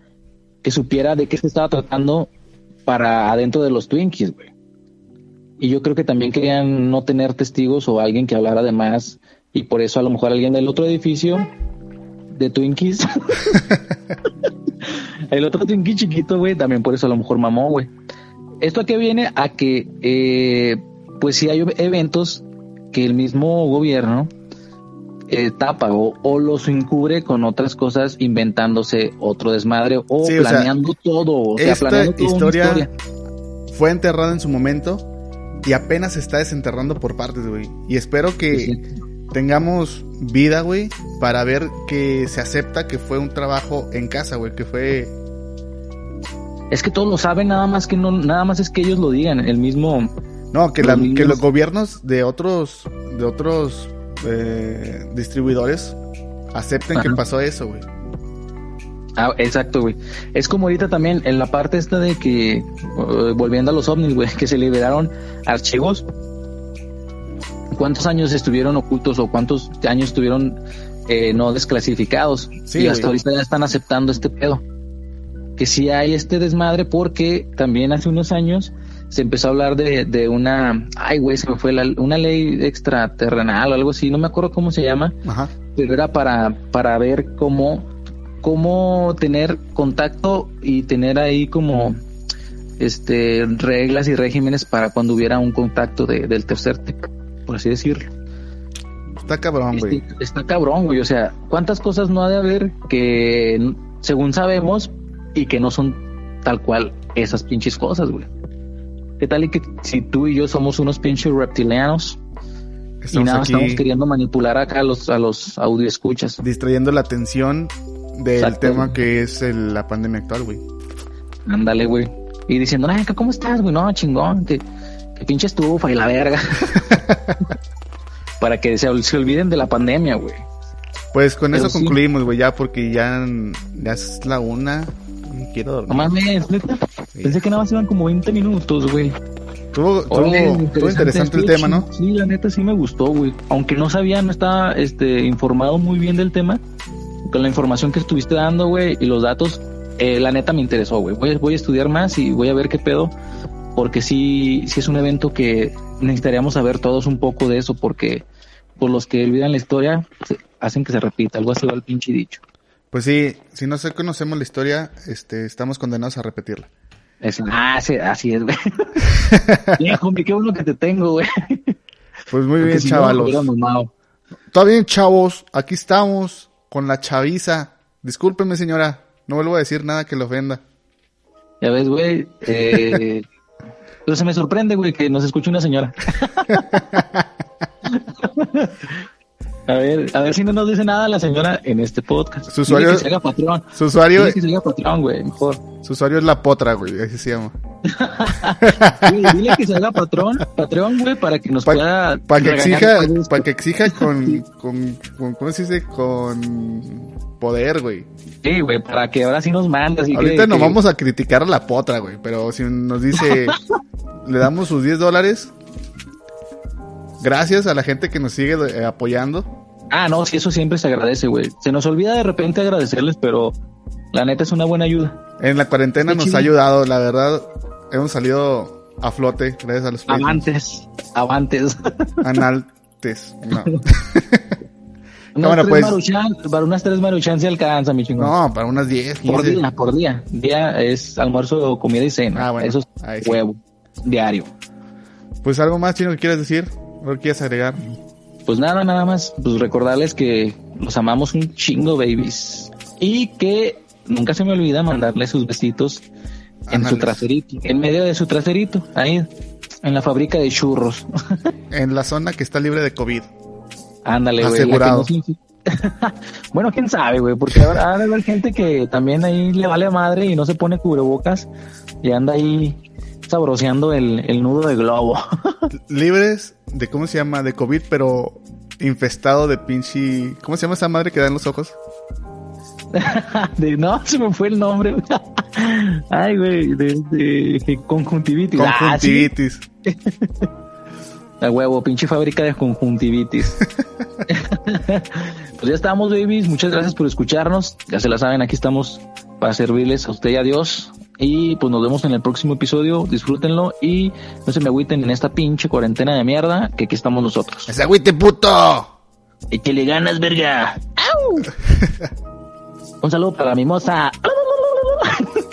que supiera de qué se estaba tratando para adentro de los Twinkies, güey. Y yo creo que también querían no tener testigos o alguien que hablara de más. Y por eso a lo mejor alguien del otro edificio de Twinkies. el otro Twinkie chiquito, güey, también por eso a lo mejor mamó, güey. ¿Esto a qué viene? A que, eh, pues si hay eventos que el mismo gobierno eh, tapa o, o, los encubre con otras cosas, inventándose otro desmadre o Sí, o sea, planeando todo. O sea, esta planeando una historia, fue enterrada en su momento y apenas se está desenterrando por partes, güey. Y espero que Sí, tengamos vida, güey, para ver que se acepta que fue un trabajo en casa, güey, que fue... Es que todos lo saben, nada más que no, nada más es que ellos lo digan. El mismo, No, que, que los gobiernos de otros, de otros eh, distribuidores acepten que pasó eso, güey. Ah, exacto, güey. Es como ahorita también en la parte esta de que, eh, volviendo a los ovnis, güey, que se liberaron archivos. ¿Cuántos años estuvieron ocultos o cuántos años estuvieron eh, no desclasificados? Sí, y hasta güey. ahorita ya están aceptando este pedo. Que sí hay este desmadre porque también hace unos años se empezó a hablar de, de una, ay, güey, se me fue la, una ley extraterrenal o algo así, no me acuerdo cómo se llama, Ajá. pero era para, para ver cómo, cómo tener contacto y tener ahí como este reglas y regímenes para cuando hubiera un contacto de- del tercer tipo, por así decirlo. Está cabrón, güey. Este, está cabrón, güey. O sea, ¿cuántas cosas no ha de haber que según sabemos y que no son tal cual esas pinches cosas, güey? ¿Qué tal y que si tú y yo somos unos pinches reptilianos y nada estamos queriendo manipular acá a los, a los audio escuchas? distrayendo la atención del Exacto. tema que es el- la pandemia actual, güey. Ándale, güey. Y diciendo, ay, ¿cómo estás, güey? No, chingón, que, que pinche estufa y la verga. Para que se, se olviden de la pandemia, güey. Pues con Pero eso sí. concluimos, güey, ya porque ya, ya es la una y quiero dormir. No mames, neta. Sí. Pensé que nada más iban como 20 minutos, güey. Órale, estuvo interesante el tema, ¿no? Sí, la neta sí me gustó, güey. Aunque no sabía, no estaba este, informado muy bien del tema. Con la información que estuviste dando, güey, y los datos, eh, la neta me interesó, güey. Voy, voy a estudiar más y voy a ver qué pedo. Porque sí, sí es un evento que necesitaríamos saber todos un poco de eso, porque por los que olvidan la historia, hacen que se repita. Algo así va el pinche dicho. Pues sí, si no se conocemos la historia, este, estamos condenados a repetirla. Es- ah, sí, así es, güey. Viejo, qué bueno que te tengo, güey. Pues muy Porque bien, si no, chavalos. Está bien, chavos. Aquí estamos con la chaviza. Discúlpeme, señora. No vuelvo a decir nada que le ofenda. Ya ves, güey. Eh, pero se me sorprende, güey, que nos escuche una señora. a ver, a ver si no nos dice nada la señora en este podcast. Su Dile usuario- que se haga patrón. Su usuario, Dile que se haga patrón, güey, mejor. su usuario es la potra, güey. Así se llama. Güey, dile que se haga patrón, patrón, güey, para que nos pueda. Para que exija, para que exija con, con, con, ¿cómo se dice? Con poder, güey. Sí, güey, para que ahora sí nos mande. Así Ahorita que, nos que- vamos a criticar a la potra, güey. Pero si nos dice, le damos sus 10 dólares. Gracias a la gente que nos sigue eh, apoyando. Ah, no, sí, eso siempre se agradece, güey. Se nos olvida de repente agradecerles, pero la neta es una buena ayuda. En la cuarentena Qué nos chido. ha ayudado, la verdad. Hemos salido a flote gracias a los. Avantes, avantes. Analtes. No. Unas, Cámara, tres pues. maruchan, para unas tres maruchan se alcanza, mi chingón. no, para unas 10, 15. por día, por día. Día es almuerzo, comida y cena. Ah, bueno. Eso es Ahí sí. Diario. Pues algo más, chino, que quieres decir. ¿O qué quieres agregar? Pues nada, nada más. Pues recordarles que los amamos un chingo, babies. Y que nunca se me olvida mandarle sus besitos en su traserito. En medio de su traserito. Ahí. En la fábrica de churros. En la zona que está libre de COVID. Ándale, güey. Asegurado. no se- bueno, quién sabe, güey, porque ahora ha de haber gente que también ahí le vale madre y no se pone cubrebocas y anda ahí sabroseando el, el nudo de globo. Libres de, ¿cómo se llama? De COVID, pero infestado de pinche... ¿Cómo se llama esa madre que da en los ojos? de, no, se me fue el nombre. Ay, güey, de, de conjuntivitis. Ah, sí, Conjuntivitis. huevo, pinche fábrica de conjuntivitis. pues ya estamos, babies. Muchas gracias por escucharnos. Ya se la saben, aquí estamos para servirles a usted y a Dios. Y pues nos vemos en el próximo episodio. Disfrútenlo y no se me agüiten en esta pinche cuarentena de mierda que aquí estamos nosotros. ¡Ese agüite, puto! Échale ganas, verga. ¡Au! Un saludo para mi moza.